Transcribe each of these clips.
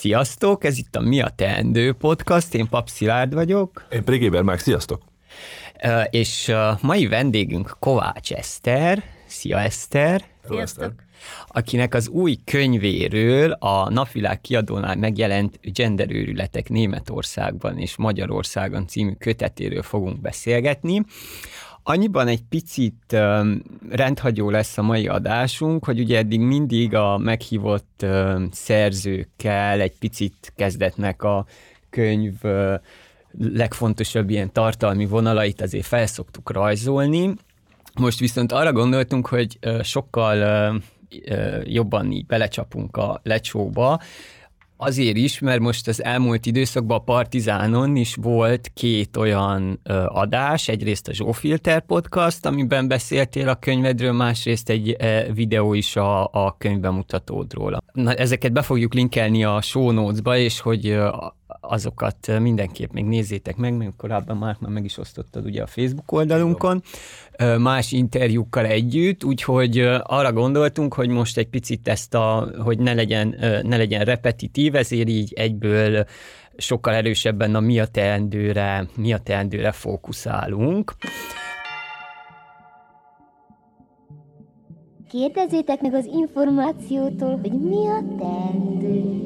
Sziasztok, ez itt a Mi a Teendő podcast, én Pap Szilárd vagyok. Én pedig Éber Márk, sziasztok! És mai vendégünk Kovács Eszter. Szia Eszter! Sziasztok! akinek az új könyvéről a Napvilág kiadónál megjelent Genderőrületek Németországban és Magyarországon című kötetéről fogunk beszélgetni. Annyiban egy picit rendhagyó lesz a mai adásunk, hogy ugye eddig mindig a meghívott szerzőkkel egy picit kezdetnek a könyv legfontosabb ilyen tartalmi vonalait azért felszoktuk rajzolni. Most viszont arra gondoltunk, hogy sokkal jobban így belecsapunk a lecsóba, Azért is, mert most az elmúlt időszakban a Partizánon is volt két olyan ö, adás, egyrészt a Zsófilter podcast, amiben beszéltél a könyvedről, másrészt egy ö, videó is a, a könyvbemutatódról. Na, ezeket be fogjuk linkelni a show notes-ba, és hogy ö, azokat mindenképp még nézzétek meg, mert korábban már, már meg is osztottad ugye a Facebook oldalunkon, más interjúkkal együtt, úgyhogy arra gondoltunk, hogy most egy picit ezt a, hogy ne legyen, ne legyen repetitív, ezért így egyből sokkal erősebben a mi a teendőre, mi a teendőre fókuszálunk. Kérdezzétek meg az információtól, hogy mi a teendő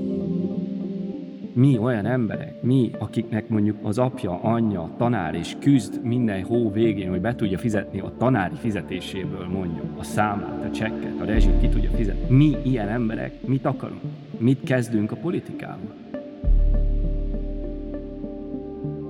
mi olyan emberek, mi, akiknek mondjuk az apja, anyja, tanár és küzd minden hó végén, hogy be tudja fizetni a tanári fizetéséből mondjuk a számát, a csekket, a rezsit, ki tudja fizetni. Mi ilyen emberek mit akarunk? Mit kezdünk a politikával?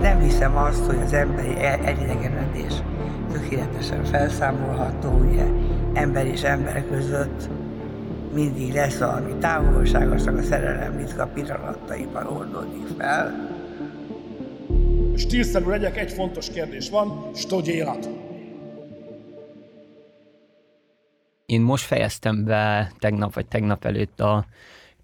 Nem hiszem azt, hogy az emberi elidegenedés tökéletesen felszámolható, ugye ember és ember között mindig lesz valami távolságosak a szerelem ritka pillanataiban oldódik fel. Stílszerű legyek, egy fontos kérdés van, stogy élet. Én most fejeztem be tegnap vagy tegnap előtt a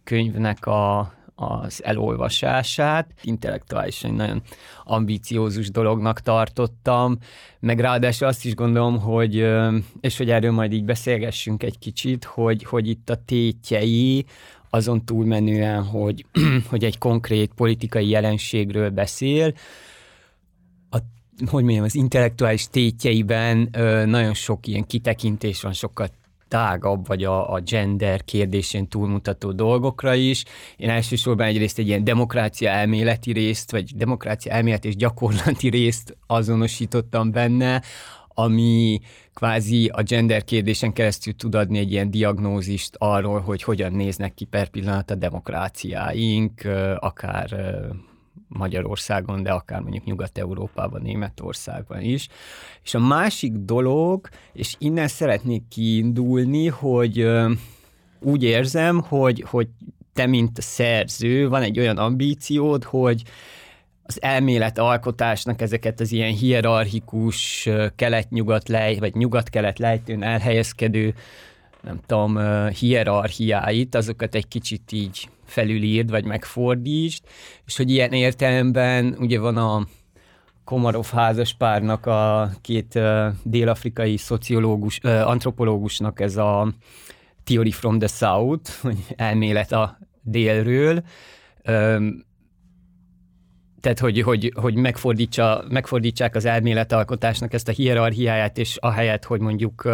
könyvnek a az elolvasását. Intellektuálisan nagyon ambiciózus dolognak tartottam, meg ráadásul azt is gondolom, hogy, és hogy erről majd így beszélgessünk egy kicsit, hogy, hogy itt a tétjei, azon túlmenően, hogy, hogy egy konkrét politikai jelenségről beszél, hogy mondjam, az intellektuális tétjeiben ö, nagyon sok ilyen kitekintés van, sokkal tágabb, vagy a, a gender kérdésén túlmutató dolgokra is. Én elsősorban egyrészt egy ilyen demokrácia elméleti részt, vagy demokrácia elmélet és gyakorlati részt azonosítottam benne, ami kvázi a gender kérdésen keresztül tud adni egy ilyen diagnózist arról, hogy hogyan néznek ki per pillanat a demokráciáink, akár Magyarországon, de akár mondjuk Nyugat-Európában, Németországban is. És a másik dolog, és innen szeretnék kiindulni, hogy úgy érzem, hogy, hogy te, mint a szerző, van egy olyan ambíciód, hogy az elmélet alkotásnak ezeket az ilyen hierarchikus kelet-nyugat lej, vagy nyugat-kelet lejtőn elhelyezkedő, nem tudom, hierarchiáit, azokat egy kicsit így felülírd, vagy megfordítsd, és hogy ilyen értelemben ugye van a Komarov házaspárnak a két uh, dél-afrikai szociológus, uh, antropológusnak ez a Theory from the South, vagy elmélet a délről, um, tehát hogy, hogy, hogy megfordítsa, megfordítsák az elméletalkotásnak ezt a hierarchiáját, és ahelyett, hogy mondjuk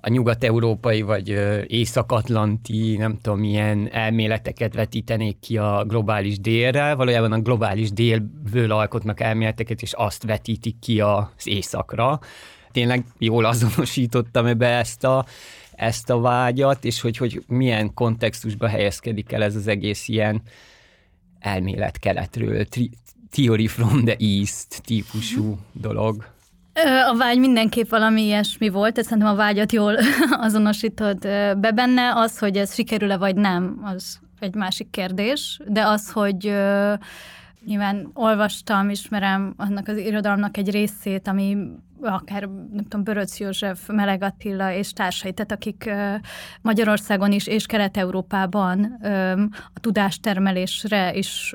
a nyugat-európai vagy észak-atlanti, nem tudom, milyen elméleteket vetítenék ki a globális délre, valójában a globális délből alkotnak elméleteket, és azt vetítik ki az északra. Tényleg jól azonosítottam ebbe ezt a ezt a vágyat, és hogy, hogy milyen kontextusba helyezkedik el ez az egész ilyen elmélet keletről, tri- theory from the east típusú dolog. A vágy mindenképp valami ilyesmi volt, ez szerintem a vágyat jól azonosítod be benne. Az, hogy ez sikerül-e vagy nem, az egy másik kérdés, de az, hogy nyilván olvastam, ismerem annak az irodalomnak egy részét, ami akár, nem tudom, Böröc József, Meleg Attila és társai, tehát akik Magyarországon is és Kelet-Európában a tudástermelésre is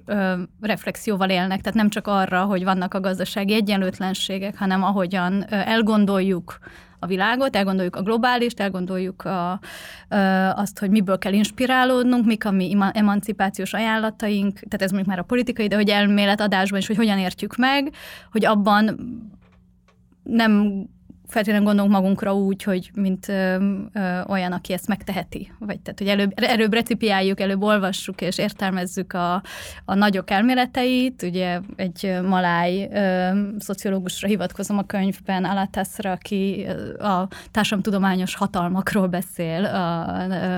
reflexióval élnek, tehát nem csak arra, hogy vannak a gazdasági egyenlőtlenségek, hanem ahogyan elgondoljuk a világot, elgondoljuk a globálist, elgondoljuk a, azt, hogy miből kell inspirálódnunk, mik a mi emancipációs ajánlataink, tehát ez mondjuk már a politikai, de hogy elméletadásban is, hogy hogyan értjük meg, hogy abban nem feltétlenül gondolunk magunkra úgy, hogy mint ö, ö, olyan, aki ezt megteheti. Vagy tehát, hogy előbb, előbb recipiáljuk, előbb olvassuk és értelmezzük a, a nagyok elméleteit. Ugye egy maláj ö, szociológusra hivatkozom a könyvben, Alatasra, aki a társadalomtudományos hatalmakról beszél, a, ö,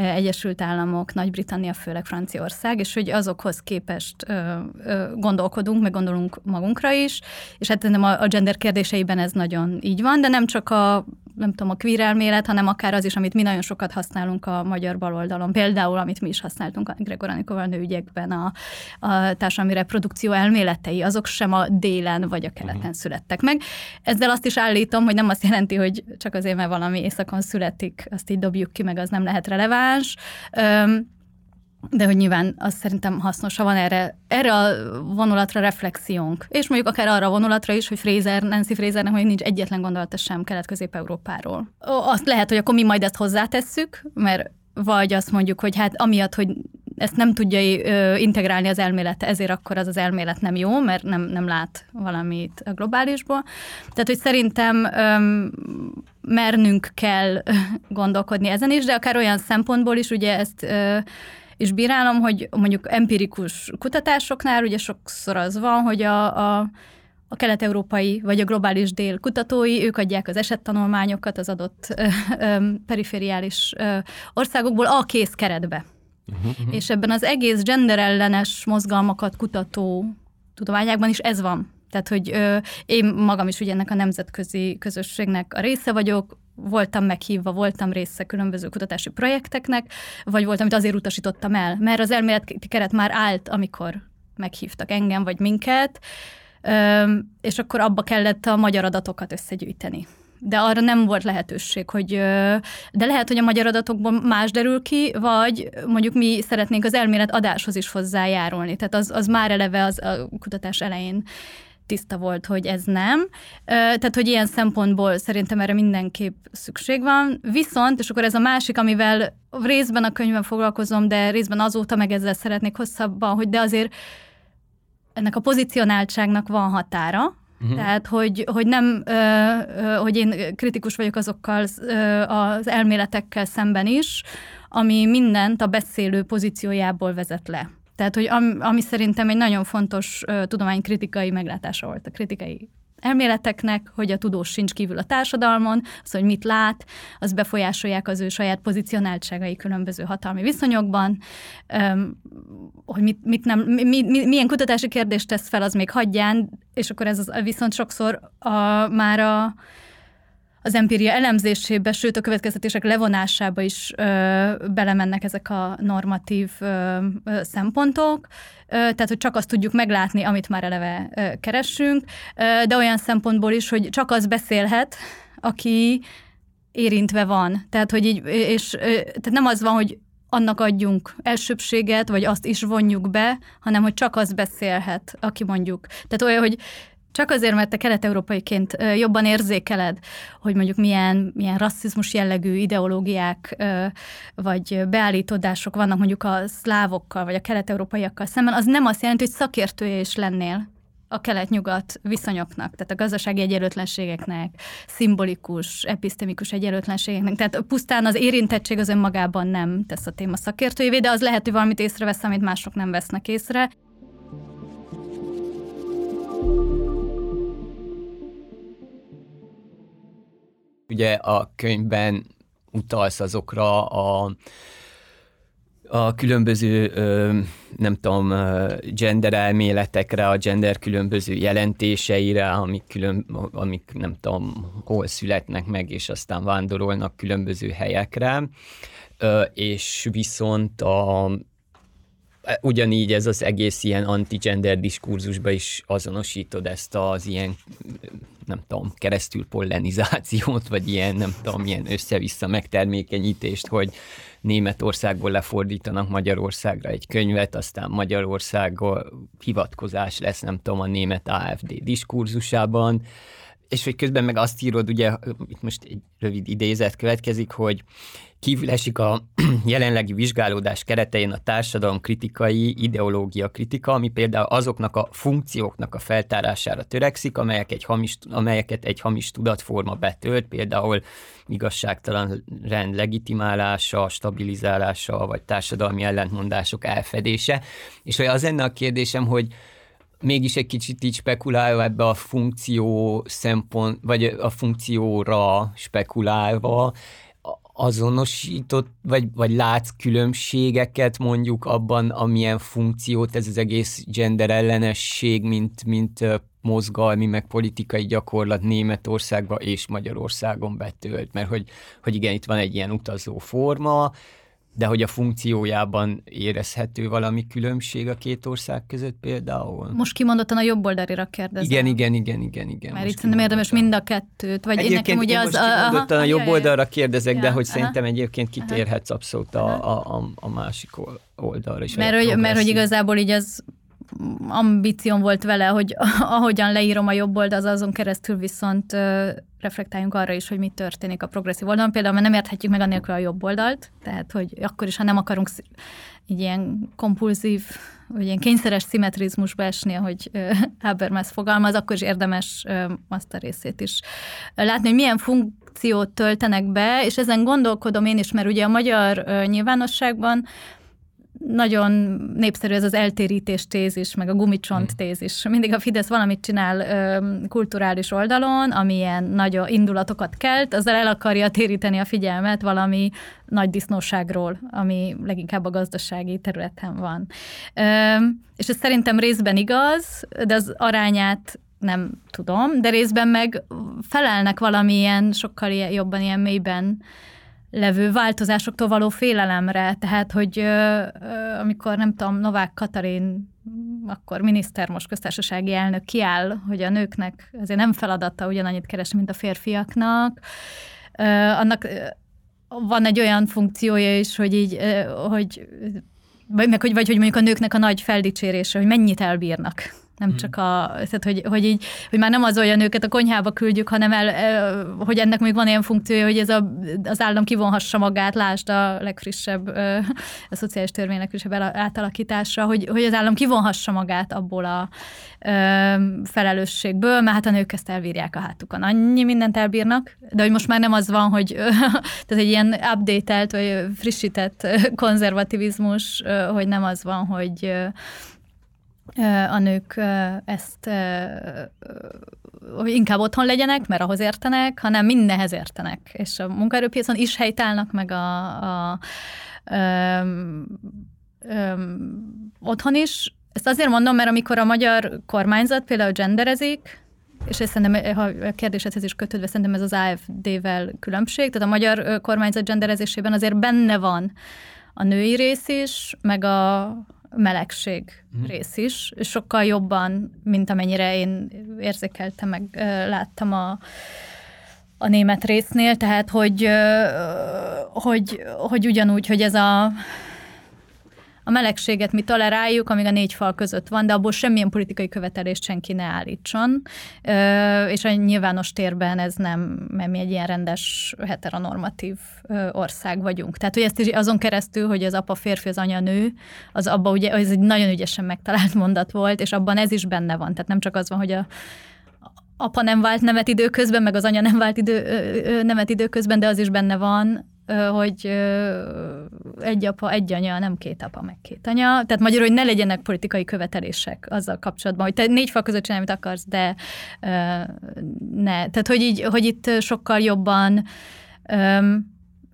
Egyesült Államok, Nagy-Britannia, főleg Franciaország, és hogy azokhoz képest ö, ö, gondolkodunk, meg gondolunk magunkra is, és hát nem a, a gender kérdéseiben ez nagyon így van, de nem csak a nem tudom, a queer elmélet, hanem akár az is, amit mi nagyon sokat használunk a magyar baloldalon. Például, amit mi is használtunk a Gregor Anikóval nőügyekben, a, a társadalmi reprodukció elméletei, azok sem a délen vagy a keleten uh-huh. születtek meg. Ezzel azt is állítom, hogy nem azt jelenti, hogy csak azért, mert valami északon születik, azt így dobjuk ki, meg az nem lehet releváns. Üm, de hogy nyilván az szerintem hasznos, ha van erre, erre a vonulatra reflexiónk. És mondjuk akár arra a vonulatra is, hogy Fraser, Nancy Frasernek mondjuk nincs egyetlen gondolata sem Kelet-Közép-Európáról. Azt lehet, hogy akkor mi majd ezt hozzátesszük, mert vagy azt mondjuk, hogy hát amiatt, hogy ezt nem tudja integrálni az elmélete, ezért akkor az az elmélet nem jó, mert nem, nem lát valamit a globálisból. Tehát, hogy szerintem öm, mernünk kell gondolkodni ezen is, de akár olyan szempontból is, ugye ezt ö, és bírálom, hogy mondjuk empirikus kutatásoknál ugye sokszor az van, hogy a, a a kelet-európai vagy a globális dél kutatói, ők adják az esettanulmányokat az adott ö, ö, perifériális ö, országokból a kész keretbe. Uh-huh, uh-huh. És ebben az egész genderellenes mozgalmakat kutató tudományákban is ez van. Tehát, hogy ö, én magam is ugye ennek a nemzetközi közösségnek a része vagyok, voltam meghívva, voltam része különböző kutatási projekteknek, vagy voltam, amit azért utasítottam el, mert az elméleti keret már állt, amikor meghívtak engem vagy minket, és akkor abba kellett a magyar adatokat összegyűjteni. De arra nem volt lehetőség, hogy de lehet, hogy a magyar adatokból más derül ki, vagy mondjuk mi szeretnénk az elmélet adáshoz is hozzájárulni. Tehát az, az már eleve az a kutatás elején tiszta volt, hogy ez nem. Tehát, hogy ilyen szempontból szerintem erre mindenképp szükség van. Viszont, és akkor ez a másik, amivel részben a könyvben foglalkozom, de részben azóta meg ezzel szeretnék hosszabban, hogy de azért ennek a pozicionáltságnak van határa, Uh-huh. Tehát, hogy, hogy nem, ö, ö, hogy én kritikus vagyok azokkal ö, az elméletekkel szemben is, ami mindent a beszélő pozíciójából vezet le. Tehát, hogy ami, ami szerintem egy nagyon fontos uh, tudománykritikai meglátása volt a kritikai elméleteknek, hogy a tudós sincs kívül a társadalmon, az, hogy mit lát, az befolyásolják az ő saját pozicionáltságai különböző hatalmi viszonyokban, um, hogy mit, mit nem, mi, mi, milyen kutatási kérdést tesz fel, az még hagyján, és akkor ez az, viszont sokszor a, már a az empíria elemzésébe, sőt a következtetések levonásába is ö, belemennek ezek a normatív ö, szempontok, tehát hogy csak azt tudjuk meglátni, amit már eleve ö, de olyan szempontból is, hogy csak az beszélhet, aki érintve van. Tehát, hogy így, és tehát nem az van, hogy annak adjunk elsőbséget, vagy azt is vonjuk be, hanem hogy csak az beszélhet, aki mondjuk. Tehát olyan, hogy csak azért, mert te kelet-európaiként jobban érzékeled, hogy mondjuk milyen, milyen rasszizmus jellegű ideológiák vagy beállítódások vannak mondjuk a szlávokkal vagy a kelet-európaiakkal szemben, az nem azt jelenti, hogy szakértője is lennél a kelet-nyugat viszonyoknak, tehát a gazdasági egyenlőtlenségeknek, szimbolikus, episztemikus egyenlőtlenségeknek. Tehát pusztán az érintettség az önmagában nem tesz a téma szakértőjévé, de az lehet, hogy valamit észrevesz, amit mások nem vesznek észre. Ugye a könyvben utalsz azokra a a különböző, nem tudom, gender elméletekre, a gender különböző jelentéseire, amik, külön, amik nem tudom, hol születnek meg, és aztán vándorolnak különböző helyekre, és viszont a, ugyanígy ez az egész ilyen anti-gender diskurzusba is azonosítod ezt az ilyen, nem tudom, keresztül pollenizációt, vagy ilyen, nem tudom, ilyen össze-vissza megtermékenyítést, hogy Németországból lefordítanak Magyarországra egy könyvet, aztán Magyarországon hivatkozás lesz, nem tudom, a német AFD diskurzusában, és hogy közben meg azt írod, ugye itt most egy rövid idézet következik, hogy kívül esik a jelenlegi vizsgálódás keretein a társadalom kritikai ideológia kritika, ami például azoknak a funkcióknak a feltárására törekszik, amelyek egy hamis, amelyeket egy hamis tudatforma betölt, például igazságtalan rend legitimálása, stabilizálása, vagy társadalmi ellentmondások elfedése. És hogy az lenne a kérdésem, hogy mégis egy kicsit így spekulálva ebbe a funkció szempont, vagy a funkcióra spekulálva, azonosított, vagy, vagy látsz különbségeket mondjuk abban, amilyen funkciót ez az egész gender ellenesség, mint, mint mozgalmi, meg politikai gyakorlat Németországban és Magyarországon betölt, mert hogy, hogy igen, itt van egy ilyen utazó forma, de hogy a funkciójában érezhető valami különbség a két ország között például? Most kimondottan a jobb oldalira kérdezem. Igen, igen, igen, igen, igen. Mert itt szerintem érdemes mind a kettőt. Vagy egyébként nekem ugye az, most kimondottan a, a, a jobb oldalra kérdezek, ja, de hogy aha. szerintem egyébként kitérhetsz abszolút a, a, a, a másik oldalra is. Mert hogy, mert hogy igazából így az ambícióm volt vele, hogy ahogyan leírom a jobb oldal, az azon keresztül viszont reflektáljunk arra is, hogy mi történik a progresszív oldalon. Például, mert nem érthetjük meg annélkül a jobb oldalt, tehát hogy akkor is, ha nem akarunk így ilyen kompulzív, vagy ilyen kényszeres szimmetrizmusba esni, ahogy Habermas fogalmaz, akkor is érdemes azt a részét is látni, hogy milyen funkciót töltenek be, és ezen gondolkodom én is, mert ugye a magyar nyilvánosságban nagyon népszerű ez az eltérítés tézis, meg a gumicsont hmm. tézis. Mindig a Fidesz valamit csinál ö, kulturális oldalon, amilyen nagy indulatokat kelt, azzal el akarja téríteni a figyelmet valami nagy disznóságról, ami leginkább a gazdasági területen van. Ö, és ez szerintem részben igaz, de az arányát nem tudom, de részben meg felelnek valamilyen sokkal jobban ilyen mélyben levő változásoktól való félelemre, tehát, hogy amikor nem tudom, Novák Katalin akkor miniszter, most köztársasági elnök kiáll, hogy a nőknek azért nem feladata ugyanannyit keresni, mint a férfiaknak, annak van egy olyan funkciója is, hogy így, hogy vagy, meg, hogy, vagy hogy mondjuk a nőknek a nagy feldicsérése, hogy mennyit elbírnak nem hmm. csak a, tehát hogy, hogy így, hogy már nem az olyan nőket a konyhába küldjük, hanem el, hogy ennek még van ilyen funkciója, hogy ez a, az állam kivonhassa magát, lásd a legfrissebb, a szociális törvény legfrissebb átalakítása, hogy, hogy az állam kivonhassa magát abból a felelősségből, mert hát a nők ezt elbírják a hátukon. Annyi mindent elbírnak, de hogy most már nem az van, hogy tehát egy ilyen updatelt, vagy frissített konzervativizmus, hogy nem az van, hogy a nők ezt inkább otthon legyenek, mert ahhoz értenek, hanem mindenhez értenek. És a munkaerőpiacon is helytállnak, meg a, a, otthon is. Ezt azért mondom, mert amikor a magyar kormányzat például genderezik, és ez szerintem, ha a kérdésedhez is kötődve, szerintem ez az AFD-vel különbség, tehát a magyar kormányzat genderezésében azért benne van a női rész is, meg a melegség mm. rész is, sokkal jobban, mint amennyire én érzékeltem, meg láttam a, a német résznél, tehát hogy, hogy, hogy ugyanúgy, hogy ez a a melegséget mi toleráljuk, amíg a négy fal között van, de abból semmilyen politikai követelést senki ne állítson, és a nyilvános térben ez nem, mert mi egy ilyen rendes, heteronormatív ország vagyunk. Tehát, hogy ezt is azon keresztül, hogy az apa férfi, az anya nő, az abban ugye, ez egy nagyon ügyesen megtalált mondat volt, és abban ez is benne van. Tehát nem csak az van, hogy a apa nem vált nemet időközben, meg az anya nem vált idő, nemet időközben, de az is benne van, hogy egy apa, egy anya, nem két apa, meg két anya. Tehát magyarul, hogy ne legyenek politikai követelések azzal kapcsolatban, hogy te négy fal között csinálj, amit akarsz, de ne. Tehát, hogy, így, hogy itt sokkal jobban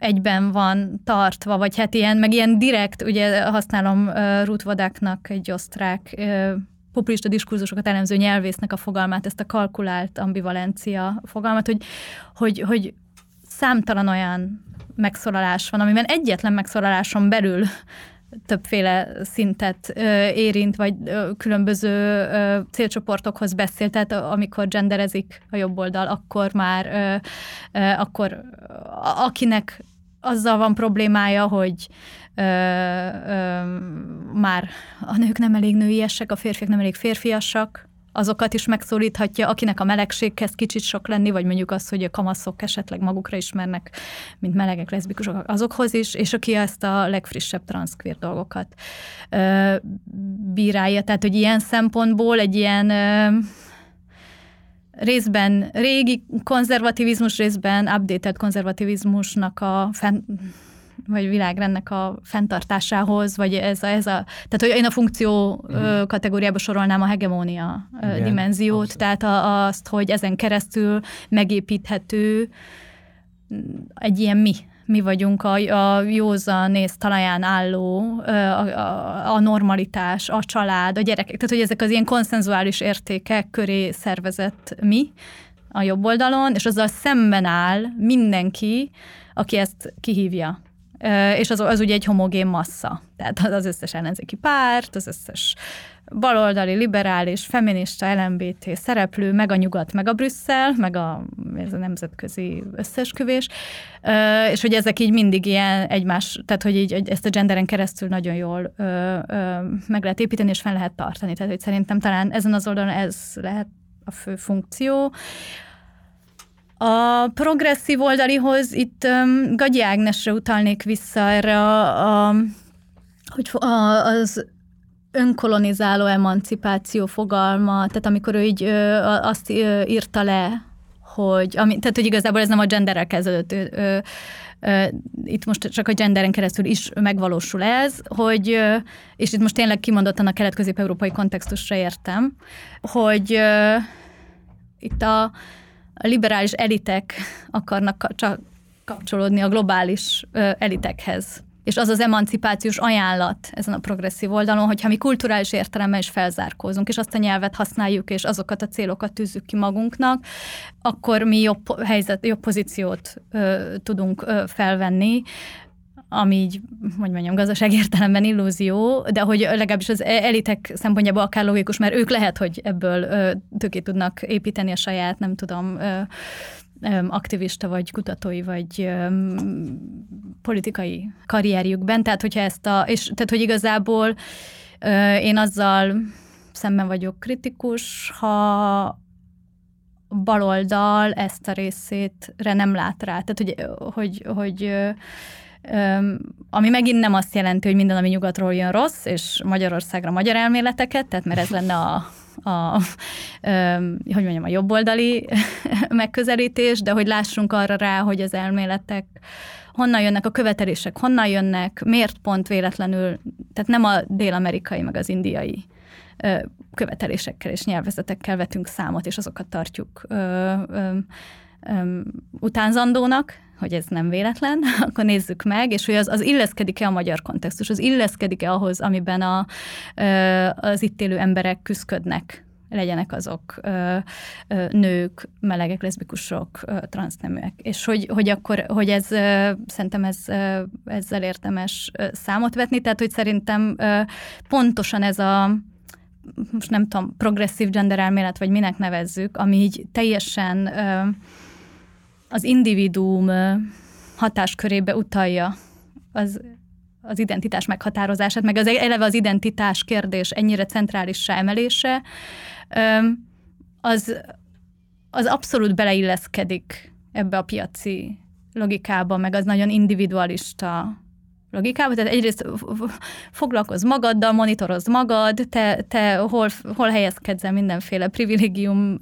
egyben van tartva, vagy hát ilyen, meg ilyen direkt, ugye használom uh, Ruth Vadáknak egy osztrák uh, populista diskurzusokat elemző nyelvésznek a fogalmát, ezt a kalkulált ambivalencia fogalmat, hogy, hogy, hogy számtalan olyan megszólalás van, amiben egyetlen megszólaláson belül többféle szintet ö, érint, vagy ö, különböző ö, célcsoportokhoz beszél, tehát amikor genderezik a jobb oldal, akkor már ö, ö, akkor akinek azzal van problémája, hogy ö, ö, már a nők nem elég nőiesek, a férfiak nem elég férfiasak, azokat is megszólíthatja, akinek a melegséghez kezd kicsit sok lenni, vagy mondjuk az, hogy a kamaszok esetleg magukra ismernek, mint melegek, leszbikusok, azokhoz is, és aki ezt a legfrissebb transzkvér dolgokat ö, bírálja. Tehát, hogy ilyen szempontból egy ilyen ö, részben régi konzervativizmus, részben updated konzervativizmusnak a fenn, vagy világrendnek a fenntartásához, vagy ez a, ez a tehát hogy én a funkció uh-huh. kategóriába sorolnám a hegemónia Igen, dimenziót, abszolút. tehát a, azt, hogy ezen keresztül megépíthető egy ilyen mi, mi vagyunk a, a józan és talaján álló, a, a, a normalitás, a család, a gyerekek, tehát hogy ezek az ilyen konszenzuális értékek köré szervezett mi a jobb oldalon, és azzal szemben áll mindenki, aki ezt kihívja és az, az ugye egy homogén massza. Tehát az összes ellenzéki párt, az összes baloldali, liberális, feminista, LMBT szereplő, meg a nyugat, meg a Brüsszel, meg a, ez a nemzetközi összesküvés, és hogy ezek így mindig ilyen egymás, tehát hogy így ezt a genderen keresztül nagyon jól meg lehet építeni, és fel lehet tartani. Tehát hogy szerintem talán ezen az oldalon ez lehet a fő funkció. A progresszív oldalihoz itt um, Gagyi Ágnesre utalnék vissza erre a, a hogy a, az önkolonizáló emancipáció fogalma, tehát amikor ő így ö, azt írta le, hogy, ami, tehát hogy igazából ez nem a genderrel kezdődött, ö, ö, itt most csak a genderen keresztül is megvalósul ez, hogy, és itt most tényleg kimondottan a kelet-közép-európai kontextusra értem, hogy itt a a liberális elitek akarnak csak kapcsolódni a globális elitekhez. És az az emancipációs ajánlat ezen a progresszív oldalon, hogyha mi kulturális értelemben is felzárkózunk, és azt a nyelvet használjuk, és azokat a célokat tűzzük ki magunknak, akkor mi jobb helyzet, jobb pozíciót ö, tudunk ö, felvenni, ami így, hogy mondjam, gazdaság értelemben illúzió, de hogy legalábbis az elitek szempontjából akár logikus, mert ők lehet, hogy ebből töké tudnak építeni a saját, nem tudom, aktivista, vagy kutatói, vagy politikai karrierjükben. Tehát, hogyha ezt a, és tehát, hogy igazából én azzal szemben vagyok kritikus, ha baloldal ezt a részétre nem lát rá. Tehát, hogy, hogy, hogy ami megint nem azt jelenti, hogy minden, ami nyugatról jön rossz, és Magyarországra magyar elméleteket, tehát mert ez lenne a, a, hogy mondjam, a jobboldali megközelítés, de hogy lássunk arra rá, hogy az elméletek honnan jönnek a követelések, honnan jönnek, miért pont véletlenül, tehát nem a dél-amerikai, meg az indiai követelésekkel és nyelvezetekkel vetünk számot, és azokat tartjuk ö, ö, ö, utánzandónak, hogy ez nem véletlen, akkor nézzük meg, és hogy az, az illeszkedik-e a magyar kontextus, az illeszkedik-e ahhoz, amiben a, az itt élő emberek küzdködnek legyenek azok ö, ö, nők, melegek, leszbikusok, ö, transzneműek. És hogy, hogy akkor, hogy ez ö, szerintem ez, ö, ezzel értemes ö, számot vetni, tehát hogy szerintem ö, pontosan ez a most nem tudom, progresszív gender elmélet, vagy minek nevezzük, ami így teljesen ö, az individuum hatáskörébe utalja az, az identitás meghatározását, meg az eleve az identitás kérdés ennyire centrálissá emelése, az, az abszolút beleilleszkedik ebbe a piaci logikába, meg az nagyon individualista logikába, tehát egyrészt foglalkozz magaddal, monitorozd magad, te, te hol, hol helyezkedsz el mindenféle privilégium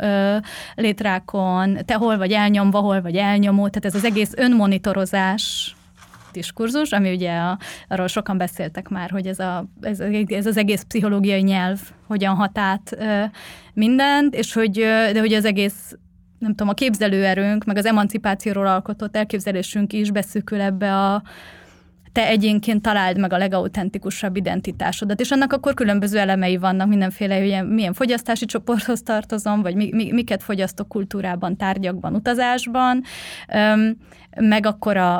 létrákon, te hol vagy elnyomva, hol vagy elnyomó, tehát ez az egész önmonitorozás diskurzus, ami ugye a, arról sokan beszéltek már, hogy ez, a, ez, ez az egész pszichológiai nyelv hogyan hat át ö, mindent, és hogy, de hogy az egész nem tudom, a képzelőerőnk, meg az emancipációról alkotott elképzelésünk is beszűkül ebbe a te egyénként találd meg a legautentikusabb identitásodat, és annak akkor különböző elemei vannak, mindenféle, hogy milyen fogyasztási csoporthoz tartozom, vagy mi, mi, miket fogyasztok kultúrában, tárgyakban, utazásban, meg akkor a,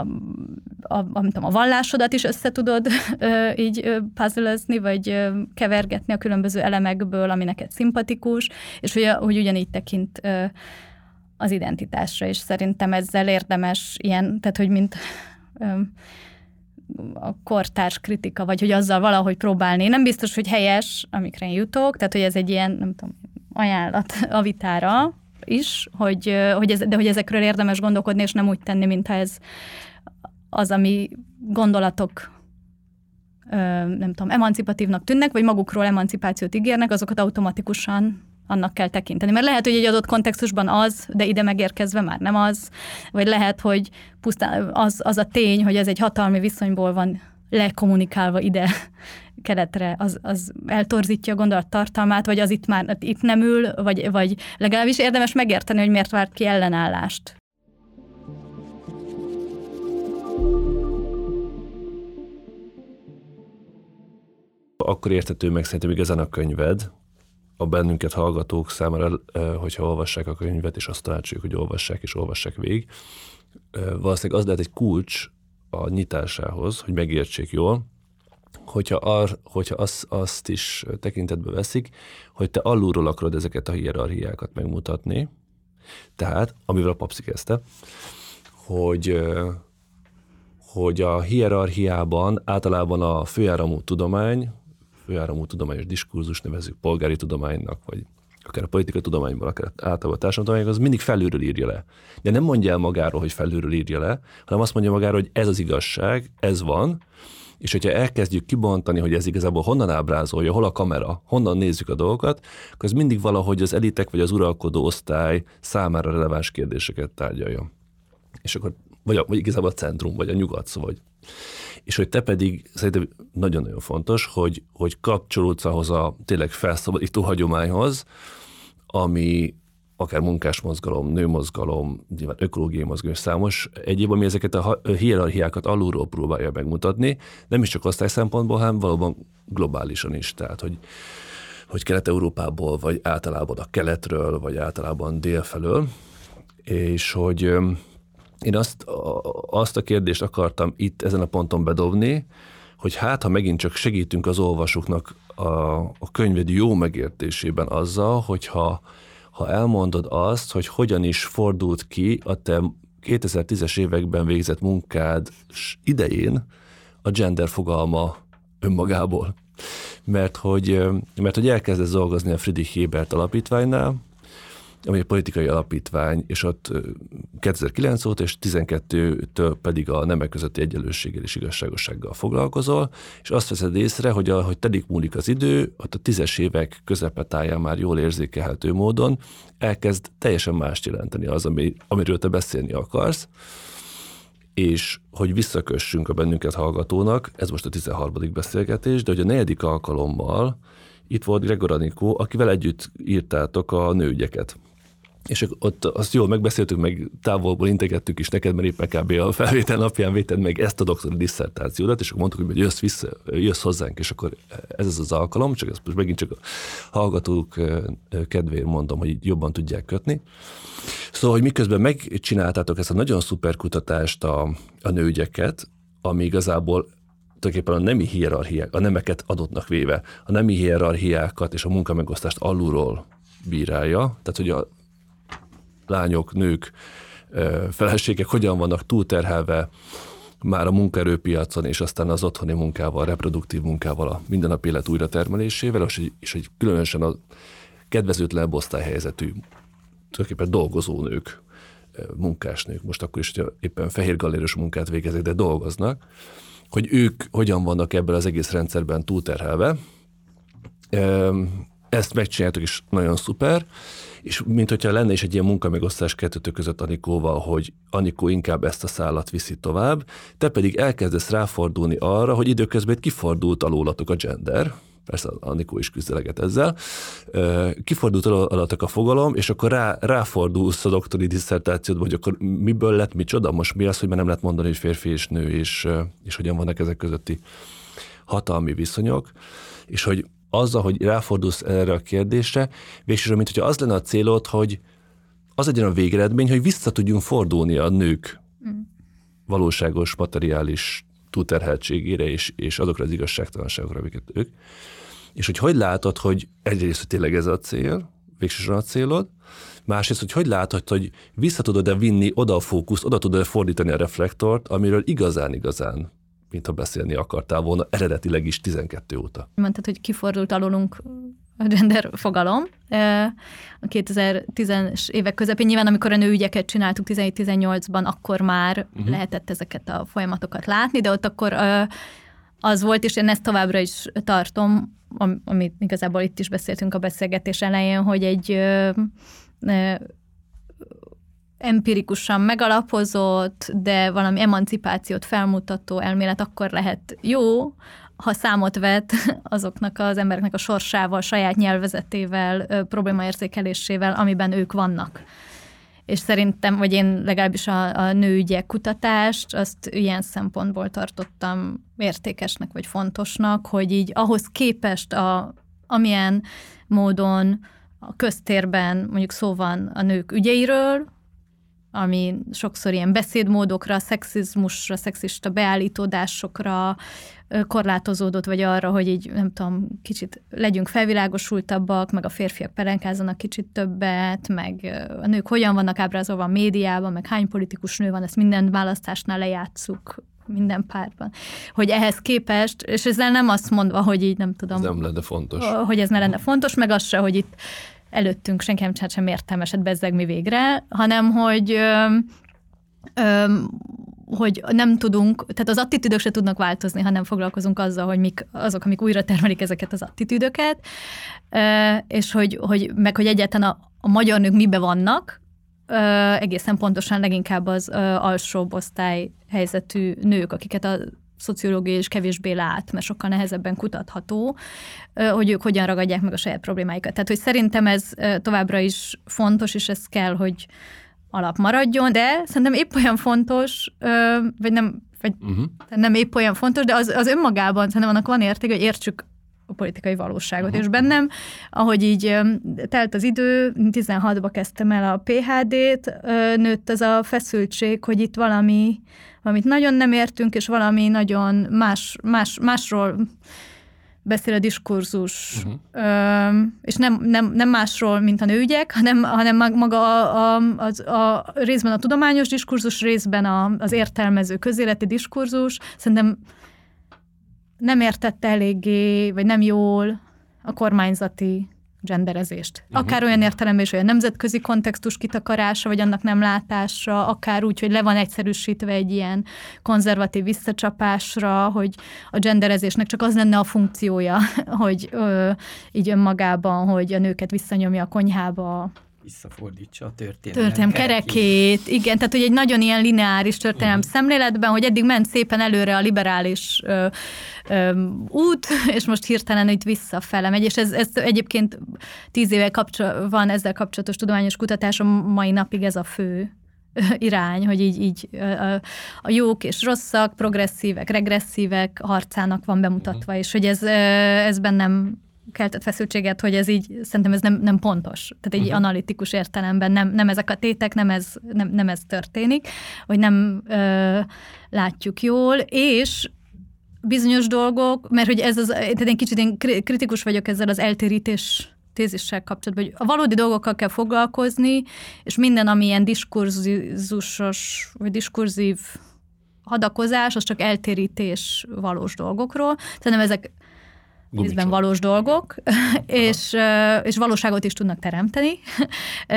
a, a, tudom, a vallásodat is össze tudod így puzzle vagy kevergetni a különböző elemekből, ami neked szimpatikus, és hogy, hogy ugyanígy tekint az identitásra, és szerintem ezzel érdemes ilyen, tehát hogy mint a kortárs kritika, vagy hogy azzal valahogy próbálni. Nem biztos, hogy helyes, amikre én jutok, tehát hogy ez egy ilyen, nem tudom, ajánlat a vitára is, hogy, hogy ez, de hogy ezekről érdemes gondolkodni, és nem úgy tenni, mintha ez az, ami gondolatok nem tudom, emancipatívnak tűnnek, vagy magukról emancipációt ígérnek, azokat automatikusan annak kell tekinteni. Mert lehet, hogy egy adott kontextusban az, de ide megérkezve már nem az, vagy lehet, hogy pusztán az, az a tény, hogy ez egy hatalmi viszonyból van lekommunikálva ide keletre, az, az eltorzítja a gondolat tartalmát, vagy az itt már itt nem ül, vagy, vagy legalábbis érdemes megérteni, hogy miért várt ki ellenállást. Akkor értető meg szerintem igazán a könyved, a bennünket hallgatók számára, hogyha olvassák a könyvet, és azt tanácsoljuk, hogy olvassák és olvassák végig, valószínűleg az lehet egy kulcs a nyitásához, hogy megértsék jól, hogyha, ar, hogyha az, azt is tekintetbe veszik, hogy te alulról akarod ezeket a hierarchiákat megmutatni, tehát, amivel a papszi kezdte, hogy, hogy a hierarchiában általában a főáramú tudomány, főáramú tudományos diskurzus nevezük polgári tudománynak, vagy akár a politikai tudományban, akár általában a társadalmi az mindig felülről írja le. De nem mondja el magáról, hogy felülről írja le, hanem azt mondja magáról, hogy ez az igazság, ez van, és hogyha elkezdjük kibontani, hogy ez igazából honnan ábrázolja, hol a kamera, honnan nézzük a dolgokat, akkor ez mindig valahogy az elitek vagy az uralkodó osztály számára releváns kérdéseket tárgyalja. És akkor vagy, a, vagy igazából a centrum, vagy a nyugat, vagy és hogy te pedig szerintem nagyon-nagyon fontos, hogy, hogy kapcsolódsz ahhoz a tényleg felszabadító hagyományhoz, ami akár munkásmozgalom, nőmozgalom, nyilván ökológiai mozgalom, számos egyéb, ami ezeket a hierarchiákat alulról próbálja megmutatni, nem is csak osztály szempontból, hanem valóban globálisan is. Tehát, hogy, hogy Kelet-Európából, vagy általában a keletről, vagy általában délfelől, és hogy én azt, azt a kérdést akartam itt ezen a ponton bedobni, hogy hát, ha megint csak segítünk az olvasóknak a, a könyved jó megértésében azzal, hogyha ha elmondod azt, hogy hogyan is fordult ki a te 2010-es években végzett munkád idején a gender fogalma önmagából. Mert hogy, mert hogy elkezdesz dolgozni a Friedrich Hebert alapítványnál, ami egy politikai alapítvány, és ott 2009 óta és 12-től pedig a nemek közötti egyenlőséggel és igazságossággal foglalkozol, és azt veszed észre, hogy ahogy telik múlik az idő, ott a tízes évek közepetáján már jól érzékelhető módon elkezd teljesen mást jelenteni az, ami, amiről te beszélni akarsz, és hogy visszakössünk a bennünket hallgatónak, ez most a 13. beszélgetés, de hogy a negyedik alkalommal itt volt Gregor Anikó, akivel együtt írtátok a nőügyeket és ott azt jól megbeszéltük, meg távolból integettük is neked, mert éppen kb. a felvétel napján véted meg ezt a doktori diszertációdat, és akkor mondtuk, hogy jössz, vissza, jössz hozzánk, és akkor ez az az alkalom, csak ezt most megint csak a hallgatók kedvéért mondom, hogy jobban tudják kötni. Szóval, hogy miközben megcsináltátok ezt a nagyon szuper kutatást a, a nőgyeket, ami igazából tulajdonképpen a nemi hierarchiák, a nemeket adottnak véve, a nemi hierarchiákat és a munkamegosztást alulról bírálja, tehát hogy a lányok, nők, feleségek hogyan vannak túlterhelve már a munkaerőpiacon, és aztán az otthoni munkával, reproduktív munkával, a mindennapi élet újratermelésével, és, és hogy különösen a kedvezőtlen osztályhelyzetű, tulajdonképpen dolgozó nők, munkásnők, most akkor is, hogy éppen fehér galéros munkát végeznek, de dolgoznak, hogy ők hogyan vannak ebben az egész rendszerben túlterhelve. Ezt megcsináltuk, és nagyon szuper és mint hogyha lenne is egy ilyen munkamegosztás kettőtök között Anikóval, hogy Anikó inkább ezt a szállat viszi tovább, te pedig elkezdesz ráfordulni arra, hogy időközben kifordult alólatok a gender, persze Anikó is küzdeleget ezzel, kifordult alattak a fogalom, és akkor rá, ráfordulsz a doktori diszertációdba, hogy akkor miből lett micsoda, most mi az, hogy már nem lehet mondani, hogy férfi és nő, és, és hogyan vannak ezek közötti hatalmi viszonyok, és hogy azzal, hogy ráfordulsz erre a kérdésre, végsősorban, mint hogyha az lenne a célod, hogy az legyen a végeredmény, hogy vissza tudjunk fordulni a nők mm. valóságos, materiális túlterheltségére és, és azokra az igazságtalanságokra, amiket ők. És hogy hogy látod, hogy egyrészt, hogy tényleg ez a cél, végsősorban a célod, másrészt, hogy hogy látod, hogy vissza tudod-e vinni oda a fókuszt, oda tudod-e fordítani a reflektort, amiről igazán-igazán mintha beszélni akartál volna eredetileg is 12 óta. Mondtad, hogy kifordult alulunk a gender fogalom. A 2010-es évek közepén nyilván, amikor a nőügyeket csináltuk 17-18-ban, akkor már uh-huh. lehetett ezeket a folyamatokat látni, de ott akkor az volt, és én ezt továbbra is tartom, amit igazából itt is beszéltünk a beszélgetés elején, hogy egy empirikusan megalapozott, de valami emancipációt felmutató elmélet akkor lehet jó, ha számot vet azoknak az embereknek a sorsával, saját nyelvezetével, problémaérzékelésével, amiben ők vannak. És szerintem, vagy én legalábbis a, a nőügyek kutatást, azt ilyen szempontból tartottam értékesnek, vagy fontosnak, hogy így ahhoz képest, a, amilyen módon a köztérben mondjuk szó van a nők ügyeiről, ami sokszor ilyen beszédmódokra, szexizmusra, szexista beállítódásokra korlátozódott, vagy arra, hogy így, nem tudom, kicsit legyünk felvilágosultabbak, meg a férfiak pelenkázzanak kicsit többet, meg a nők hogyan vannak ábrázolva a médiában, meg hány politikus nő van, ezt minden választásnál lejátszuk minden párban. Hogy ehhez képest, és ezzel nem azt mondva, hogy így nem tudom. Ez nem lenne fontos. Hogy ez ne lenne fontos, meg az se, hogy itt előttünk senki nem csinált sem értelmeset bezzeg mi végre, hanem hogy ö, ö, hogy nem tudunk, tehát az attitűdök se tudnak változni, ha nem foglalkozunk azzal, hogy mik azok, amik újra termelik ezeket az attitűdöket, és hogy, hogy meg hogy egyáltalán a, a magyar nők mibe vannak, egészen pontosan leginkább az alsóbb osztály helyzetű nők, akiket a szociológia is kevésbé lát, mert sokkal nehezebben kutatható, hogy ők hogyan ragadják meg a saját problémáikat. Tehát, hogy szerintem ez továbbra is fontos, és ez kell, hogy alap maradjon, de szerintem épp olyan fontos, vagy nem, vagy uh-huh. nem épp olyan fontos, de az, az önmagában szerintem annak van érték, hogy értsük a politikai valóságot. Uh-huh. És bennem, ahogy így telt az idő, 16-ba kezdtem el a PHD-t, nőtt ez a feszültség, hogy itt valami, valamit nagyon nem értünk, és valami nagyon más, más, másról beszél a diskurzus, uh-huh. ö, és nem, nem, nem másról, mint a nőügyek, hanem, hanem maga a, a, a, a részben a tudományos diskurzus, részben a, az értelmező közéleti diskurzus. Szerintem nem értette eléggé, vagy nem jól a kormányzati genderezést. Mhm. Akár olyan értelemben is, hogy a nemzetközi kontextus kitakarása, vagy annak nem látása, akár úgy, hogy le van egyszerűsítve egy ilyen konzervatív visszacsapásra, hogy a genderezésnek csak az lenne a funkciója, hogy ö, így önmagában, hogy a nőket visszanyomja a konyhába, visszafordítsa a történelem, történelem kerekét. kerekét. Igen, tehát hogy egy nagyon ilyen lineáris történelem uh-huh. szemléletben, hogy eddig ment szépen előre a liberális ö, ö, út, és most hirtelen itt visszafele megy, és ez, ez egyébként tíz éve kapcsol, van ezzel kapcsolatos tudományos kutatás, a mai napig ez a fő irány, hogy így, így a, jók és rosszak, progresszívek, regresszívek harcának van bemutatva, uh-huh. és hogy ez, ez bennem keltett feszültséget, hogy ez így, szerintem ez nem, nem pontos. Tehát egy uh-huh. analitikus értelemben nem, nem ezek a tétek, nem ez, nem, nem ez történik, hogy nem ö, látjuk jól, és bizonyos dolgok, mert hogy ez az, tehát én kicsit én kritikus vagyok ezzel az eltérítés tézissel kapcsolatban, hogy a valódi dolgokkal kell foglalkozni, és minden, ami ilyen diskurzusos, vagy diskurzív hadakozás, az csak eltérítés valós dolgokról. Szerintem ezek részben valós dolgok, és, és valóságot is tudnak teremteni.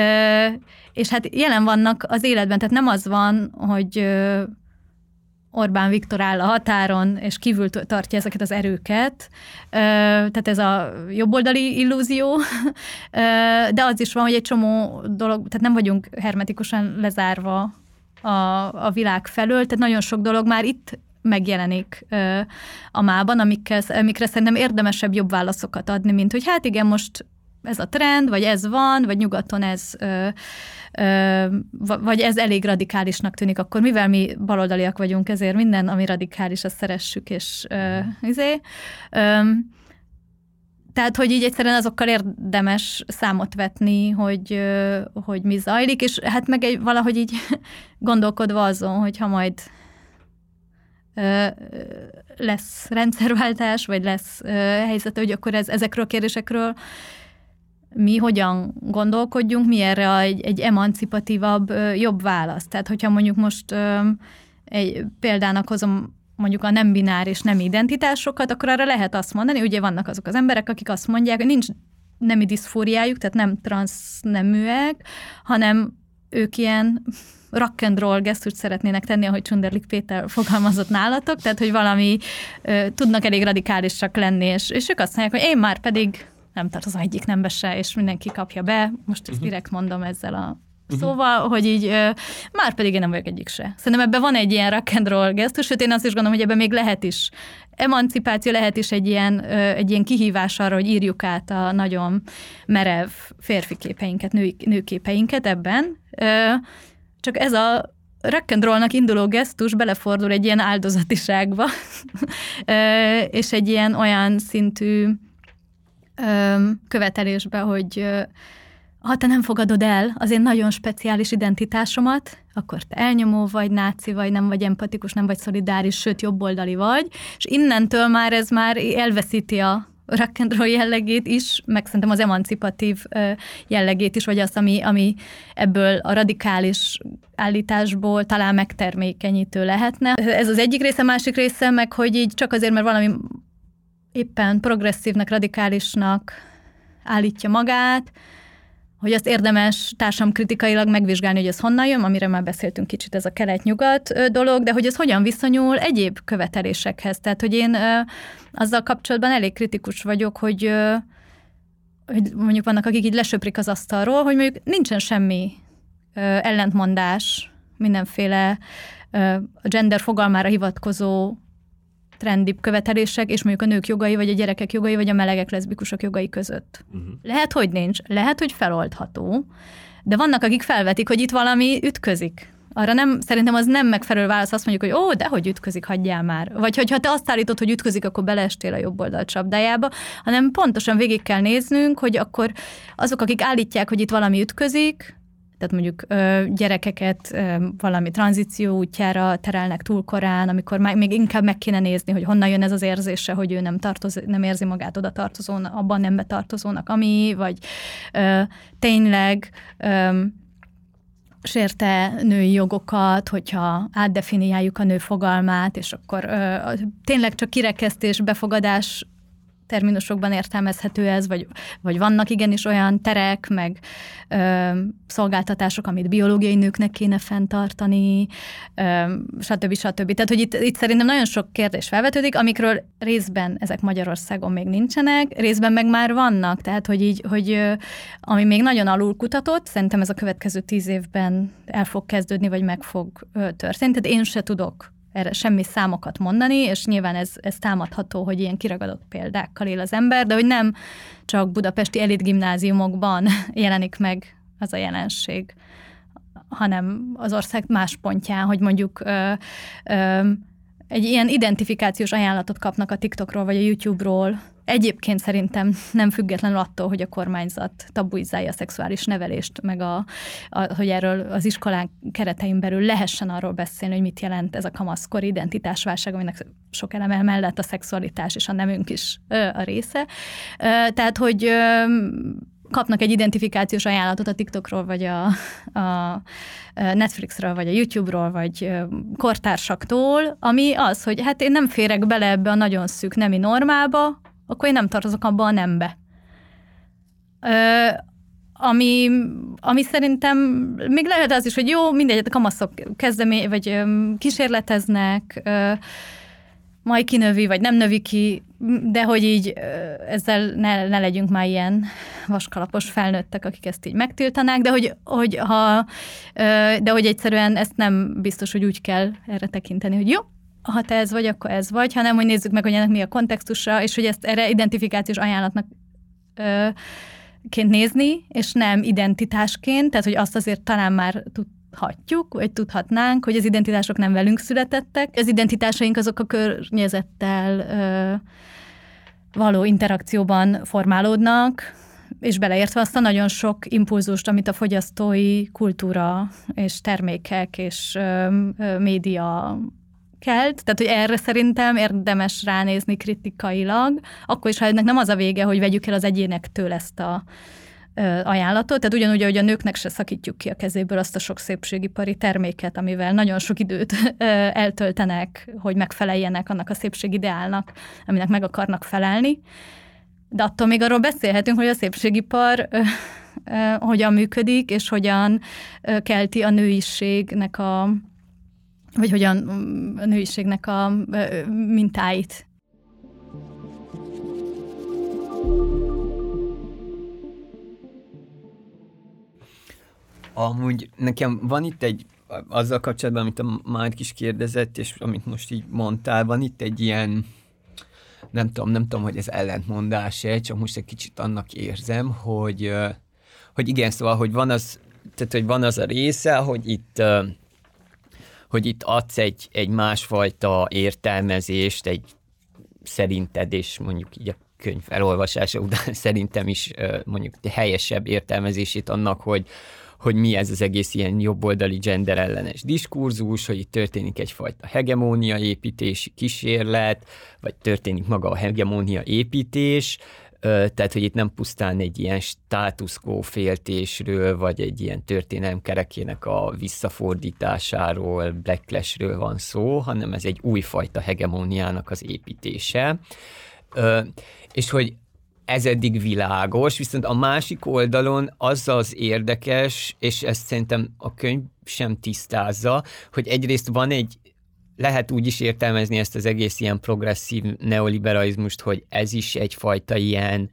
és hát jelen vannak az életben, tehát nem az van, hogy Orbán Viktor áll a határon, és kívül tartja ezeket az erőket. Tehát ez a jobboldali illúzió, de az is van, hogy egy csomó dolog, tehát nem vagyunk hermetikusan lezárva a, a világ felől, tehát nagyon sok dolog már itt megjelenik a mában, amikkel, amikre szerintem érdemesebb jobb válaszokat adni, mint hogy hát igen, most ez a trend, vagy ez van, vagy nyugaton ez, ö, ö, vagy ez elég radikálisnak tűnik, akkor mivel mi baloldaliak vagyunk, ezért minden, ami radikális, azt szeressük, és ö, izé. Ö, tehát, hogy így egyszerűen azokkal érdemes számot vetni, hogy, hogy mi zajlik, és hát meg egy, valahogy így gondolkodva azon, hogy ha majd lesz rendszerváltás, vagy lesz helyzet, hogy akkor ez, ezekről a kérdésekről mi hogyan gondolkodjunk, mi erre egy, egy emancipatívabb, jobb válasz. Tehát, hogyha mondjuk most egy példának hozom mondjuk a nem bináris nem identitásokat, akkor arra lehet azt mondani, ugye vannak azok az emberek, akik azt mondják, hogy nincs nemi diszfóriájuk, tehát nem transzneműek, hanem ők ilyen rock and roll gesztust szeretnének tenni, ahogy Csunderlik Péter fogalmazott nálatok, tehát hogy valami ö, tudnak elég radikálisak lenni, és, és ők azt mondják, hogy én már pedig nem tartozom egyik nembe se, és mindenki kapja be. Most ezt uh-huh. direkt mondom ezzel a Uh-huh. Szóval, hogy így, ö, már pedig én nem vagyok egyik se. Szerintem ebben van egy ilyen rock and roll gesztus, sőt én azt is gondolom, hogy ebben még lehet is emancipáció, lehet is egy ilyen, ö, egy ilyen kihívás arra, hogy írjuk át a nagyon merev férfi képeinket, női, nőképeinket ebben. Ö, csak ez a rock and rollnak induló gesztus belefordul egy ilyen áldozatiságba, és egy ilyen olyan szintű követelésbe, hogy ha te nem fogadod el az én nagyon speciális identitásomat, akkor te elnyomó vagy, náci vagy, nem vagy empatikus, nem vagy szolidáris, sőt jobboldali vagy, és innentől már ez már elveszíti a rock and roll jellegét is, meg szerintem az emancipatív jellegét is, vagy azt, ami, ami ebből a radikális állításból talán megtermékenyítő lehetne. Ez az egyik része, másik része meg, hogy így csak azért, mert valami éppen progresszívnek, radikálisnak állítja magát, hogy azt érdemes társamkritikailag megvizsgálni, hogy ez honnan jön, amire már beszéltünk kicsit, ez a kelet-nyugat dolog, de hogy ez hogyan viszonyul egyéb követelésekhez. Tehát, hogy én azzal kapcsolatban elég kritikus vagyok, hogy, hogy mondjuk vannak, akik így lesöprik az asztalról, hogy mondjuk nincsen semmi ellentmondás mindenféle a gender fogalmára hivatkozó trendibb követelések, és mondjuk a nők jogai, vagy a gyerekek jogai, vagy a melegek, leszbikusok jogai között. Uh-huh. Lehet, hogy nincs, lehet, hogy feloldható, de vannak, akik felvetik, hogy itt valami ütközik. Arra nem, szerintem az nem megfelelő válasz, azt mondjuk, hogy ó, de hogy ütközik, hagyjál már. Vagy hogyha te azt állítod, hogy ütközik, akkor beleestél a jobb oldal csapdájába, hanem pontosan végig kell néznünk, hogy akkor azok, akik állítják, hogy itt valami ütközik, tehát mondjuk ö, gyerekeket ö, valami tranzíció útjára terelnek túl korán, amikor már, még inkább meg kéne nézni, hogy honnan jön ez az érzése, hogy ő nem, tartoz, nem érzi magát oda tartozónak, abban nem betartozónak, ami, vagy ö, tényleg ö, sérte női jogokat, hogyha átdefiniáljuk a nő fogalmát, és akkor ö, tényleg csak kirekesztés, befogadás terminusokban értelmezhető ez, vagy, vagy vannak igenis olyan terek, meg ö, szolgáltatások, amit biológiai nőknek kéne fenntartani, ö, stb. stb. Tehát, hogy itt, itt szerintem nagyon sok kérdés felvetődik, amikről részben ezek Magyarországon még nincsenek, részben meg már vannak, tehát, hogy így, hogy ami még nagyon alul kutatott, szerintem ez a következő tíz évben el fog kezdődni, vagy meg fog történni. Tehát én se tudok erre semmi számokat mondani, és nyilván ez, ez támadható, hogy ilyen kiragadott példákkal él az ember, de hogy nem csak budapesti elit gimnáziumokban jelenik meg az a jelenség, hanem az ország más pontján, hogy mondjuk ö, ö, egy ilyen identifikációs ajánlatot kapnak a TikTokról vagy a YouTube-ról, Egyébként szerintem nem függetlenül attól, hogy a kormányzat tabuizálja a szexuális nevelést, meg a, a, hogy erről az iskolán keretein belül lehessen arról beszélni, hogy mit jelent ez a kamaszkori identitásválság, aminek sok eleme mellett a szexualitás és a nemünk is ö, a része. Ö, tehát, hogy ö, kapnak egy identifikációs ajánlatot a TikTokról, vagy a, a Netflixről, vagy a YouTube-ról, vagy kortársaktól, ami az, hogy hát én nem férek bele ebbe a nagyon szűk nemi normába, akkor én nem tartozok abba a nembe. Ö, ami, ami szerintem még lehet az is, hogy jó, mindegy, a kamaszok kezdemé, vagy ö, kísérleteznek, ö, majd kinövi, vagy nem növi ki, de hogy így ezzel ne, ne legyünk már ilyen vaskalapos felnőttek, akik ezt így megtiltanák, de hogy, hogy ha, de hogy egyszerűen ezt nem biztos, hogy úgy kell erre tekinteni, hogy jó, ha te ez vagy, akkor ez vagy, hanem hogy nézzük meg, hogy ennek mi a kontextusa, és hogy ezt erre identifikációs ajánlatnak ö, ként nézni, és nem identitásként, tehát hogy azt azért talán már tudhatjuk, vagy tudhatnánk, hogy az identitások nem velünk születettek. Az identitásaink azok a környezettel ö, való interakcióban formálódnak, és beleértve azt a nagyon sok impulzust, amit a fogyasztói kultúra és termékek és ö, ö, média kelt, tehát hogy erre szerintem érdemes ránézni kritikailag, akkor is, ha ennek nem az a vége, hogy vegyük el az egyénektől ezt a ajánlatot, tehát ugyanúgy, hogy a nőknek se szakítjuk ki a kezéből azt a sok szépségipari terméket, amivel nagyon sok időt eltöltenek, hogy megfeleljenek annak a szépségideálnak, aminek meg akarnak felelni. De attól még arról beszélhetünk, hogy a szépségipar hogyan működik, és hogyan kelti a nőiségnek a vagy hogyan mm, a nőiségnek a mintáit. Amúgy nekem van itt egy, azzal kapcsolatban, amit a Márk is kérdezett, és amit most így mondtál, van itt egy ilyen, nem tudom, nem tudom, hogy ez ellentmondás-e, csak most egy kicsit annak érzem, hogy, hogy igen, szóval, hogy van az, tehát, hogy van az a része, hogy itt hogy itt adsz egy, egy másfajta értelmezést, egy szerinted, és mondjuk így a könyv elolvasása után szerintem is mondjuk helyesebb értelmezését annak, hogy, hogy mi ez az egész ilyen jobboldali gender ellenes diskurzus, hogy itt történik egyfajta hegemónia építési kísérlet, vagy történik maga a hegemónia építés, tehát, hogy itt nem pusztán egy ilyen status quo féltésről, vagy egy ilyen történelem kerekének a visszafordításáról, backlashről van szó, hanem ez egy újfajta hegemóniának az építése. És hogy ez eddig világos, viszont a másik oldalon az az érdekes, és ezt szerintem a könyv sem tisztázza, hogy egyrészt van egy lehet úgy is értelmezni ezt az egész ilyen progresszív neoliberalizmust, hogy ez is egyfajta ilyen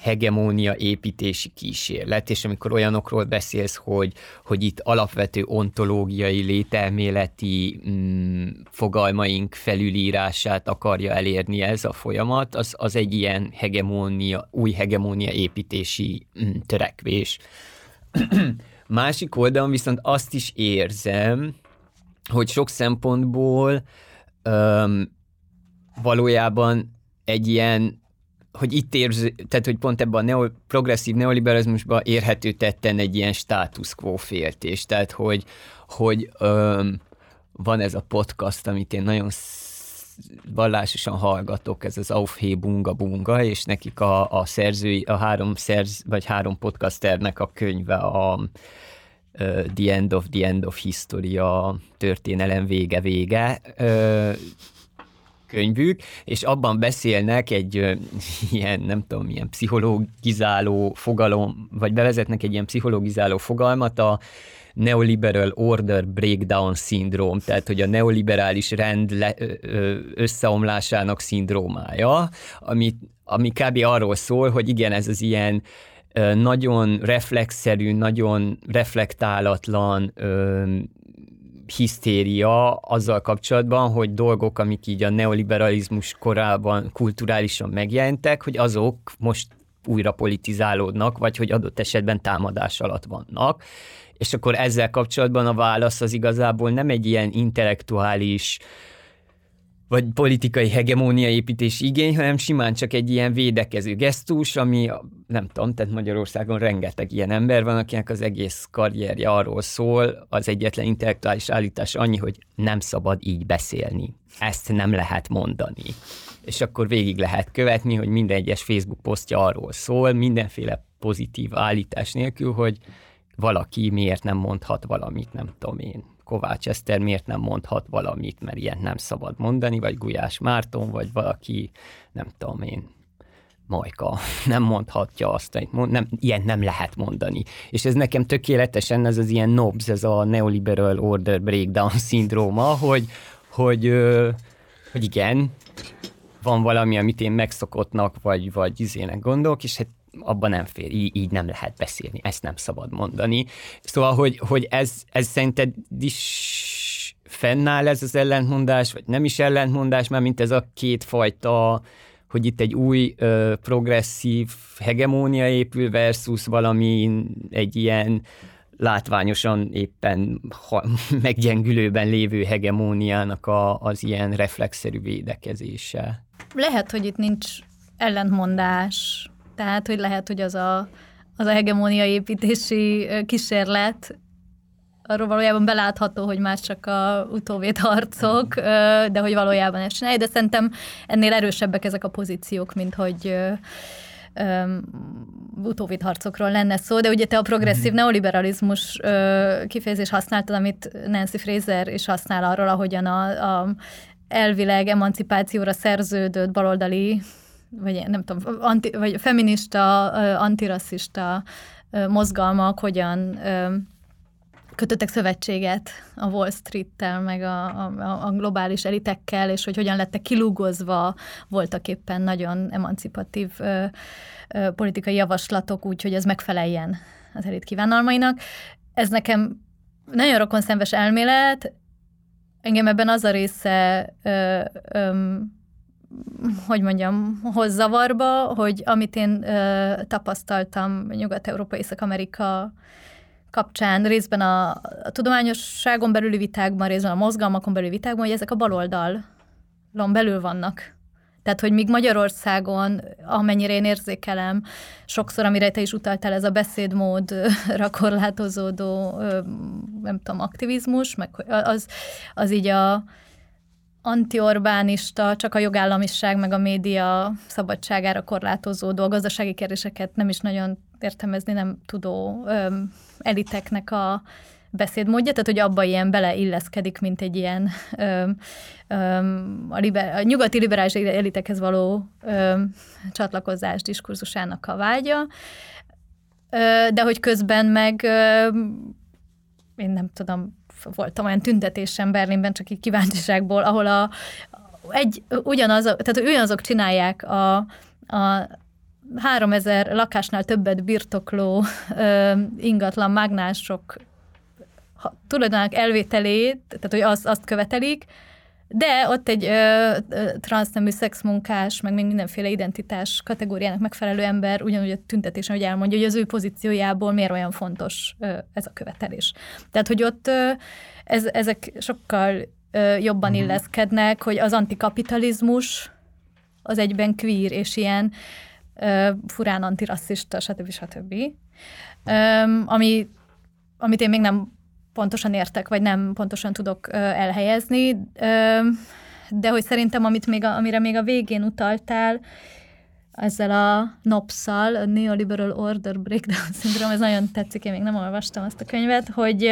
hegemónia építési kísérlet, és amikor olyanokról beszélsz, hogy, hogy itt alapvető ontológiai, lételméleti mm, fogalmaink felülírását akarja elérni ez a folyamat, az, az egy ilyen hegemónia, új hegemónia építési mm, törekvés. Másik oldalon viszont azt is érzem, hogy sok szempontból öm, valójában egy ilyen hogy itt érz, tehát hogy pont ebben a neo, progresszív neoliberalizmusban érhető tetten egy ilyen status quo féltés, tehát hogy, hogy öm, van ez a podcast, amit én nagyon vallásosan hallgatok, ez az Aufhé Bunga Bunga, és nekik a, a szerzői, a három szerz, vagy három podcasternek a könyve a The End of the End of History, a történelem vége vége könyvük, és abban beszélnek egy ilyen, nem tudom, ilyen pszichologizáló fogalom, vagy bevezetnek egy ilyen pszichologizáló fogalmat, a neoliberal order breakdown szindróm, tehát hogy a neoliberális rend le, összeomlásának szindrómája, ami, ami kb. arról szól, hogy igen, ez az ilyen nagyon reflexzerű, nagyon reflektálatlan hisztéria azzal kapcsolatban, hogy dolgok, amik így a neoliberalizmus korában kulturálisan megjelentek, hogy azok most újra politizálódnak, vagy hogy adott esetben támadás alatt vannak. És akkor ezzel kapcsolatban a válasz az igazából nem egy ilyen intellektuális vagy politikai hegemónia építés igény, hanem simán csak egy ilyen védekező gesztus, ami nem tudom, tehát Magyarországon rengeteg ilyen ember van, akinek az egész karrierje arról szól, az egyetlen intellektuális állítás annyi, hogy nem szabad így beszélni. Ezt nem lehet mondani. És akkor végig lehet követni, hogy minden egyes Facebook posztja arról szól, mindenféle pozitív állítás nélkül, hogy valaki miért nem mondhat valamit, nem tudom én Kovács Eszter miért nem mondhat valamit, mert ilyet nem szabad mondani, vagy Gulyás Márton, vagy valaki, nem tudom én, Majka nem mondhatja azt, mond, nem, ilyen nem lehet mondani. És ez nekem tökéletesen ez az ilyen NOBS, ez a Neoliberal Order Breakdown szindróma, hogy, hogy, hogy igen, van valami, amit én megszokottnak, vagy, vagy izének gondolok, és hát abban nem fér, így, így nem lehet beszélni, ezt nem szabad mondani. Szóval, hogy, hogy ez, ez szerinted is fennáll ez az ellentmondás, vagy nem is ellentmondás, mert mint ez a kétfajta hogy itt egy új ö, progresszív hegemónia épül versus valami egy ilyen látványosan éppen ha, meggyengülőben lévő hegemóniának a, az ilyen reflexzerű védekezése. Lehet, hogy itt nincs ellentmondás, tehát, hogy lehet, hogy az a, az a hegemónia építési kísérlet arról valójában belátható, hogy már csak a utóvét harcok, de hogy valójában ezt csinálja, de szerintem ennél erősebbek ezek a pozíciók, mint hogy utóvit harcokról lenne szó, de ugye te a progresszív mhm. neoliberalizmus ö, kifejezés használtad, amit Nancy Fraser is használ arról, ahogyan a, a elvileg emancipációra szerződött baloldali, vagy nem tudom, anti, vagy feminista, antirasszista mozgalmak hogyan kötöttek szövetséget a Wall Street-tel, meg a, a, a globális elitekkel, és hogy hogyan lettek kilúgozva voltak éppen nagyon emancipatív ö, ö, politikai javaslatok, úgyhogy ez megfeleljen az elit kívánalmainak. Ez nekem nagyon rokon szemves elmélet, engem ebben az a része, ö, ö, hogy mondjam, hoz zavarba, hogy amit én ö, tapasztaltam Nyugat-Európa, Észak-Amerika kapcsán, részben a, a tudományosságon belüli vitákban, részben a mozgalmakon belüli vitákban, hogy ezek a baloldalon belül vannak. Tehát, hogy míg Magyarországon, amennyire én érzékelem, sokszor, amire te is utaltál, ez a beszédmódra korlátozódó, nem tudom, aktivizmus, meg az, az így a antiorbánista, csak a jogállamiság, meg a média szabadságára korlátozódó, a gazdasági kérdéseket nem is nagyon értelmezni nem tudó öm, eliteknek a beszédmódja, tehát hogy abba ilyen beleilleszkedik, mint egy ilyen öm, öm, a, liber, a nyugati liberális elitekhez való öm, csatlakozás diskurzusának a vágya, ö, de hogy közben meg öm, én nem tudom, voltam olyan tüntetésen Berlinben, csak így kíváncsiságból, ahol a, egy, ugyanaz, tehát ugyanazok csinálják a, a 3000 lakásnál többet birtokló ö, ingatlan mágnások tulajdonának elvételét, tehát hogy azt, azt követelik, de ott egy ö, ö, transznemű szexmunkás, meg még mindenféle identitás kategóriának megfelelő ember ugyanúgy a tüntetésen, hogy elmondja, hogy az ő pozíciójából miért olyan fontos ö, ez a követelés. Tehát, hogy ott ö, ez, ezek sokkal ö, jobban uh-huh. illeszkednek, hogy az antikapitalizmus az egyben queer, és ilyen furán antirasszista, stb. stb. Ami, amit én még nem pontosan értek, vagy nem pontosan tudok elhelyezni, de hogy szerintem, amit még a, amire még a végén utaltál, ezzel a NOPS-szal, a Neoliberal Order Breakdown Syndrome, ez nagyon tetszik, én még nem olvastam azt a könyvet, hogy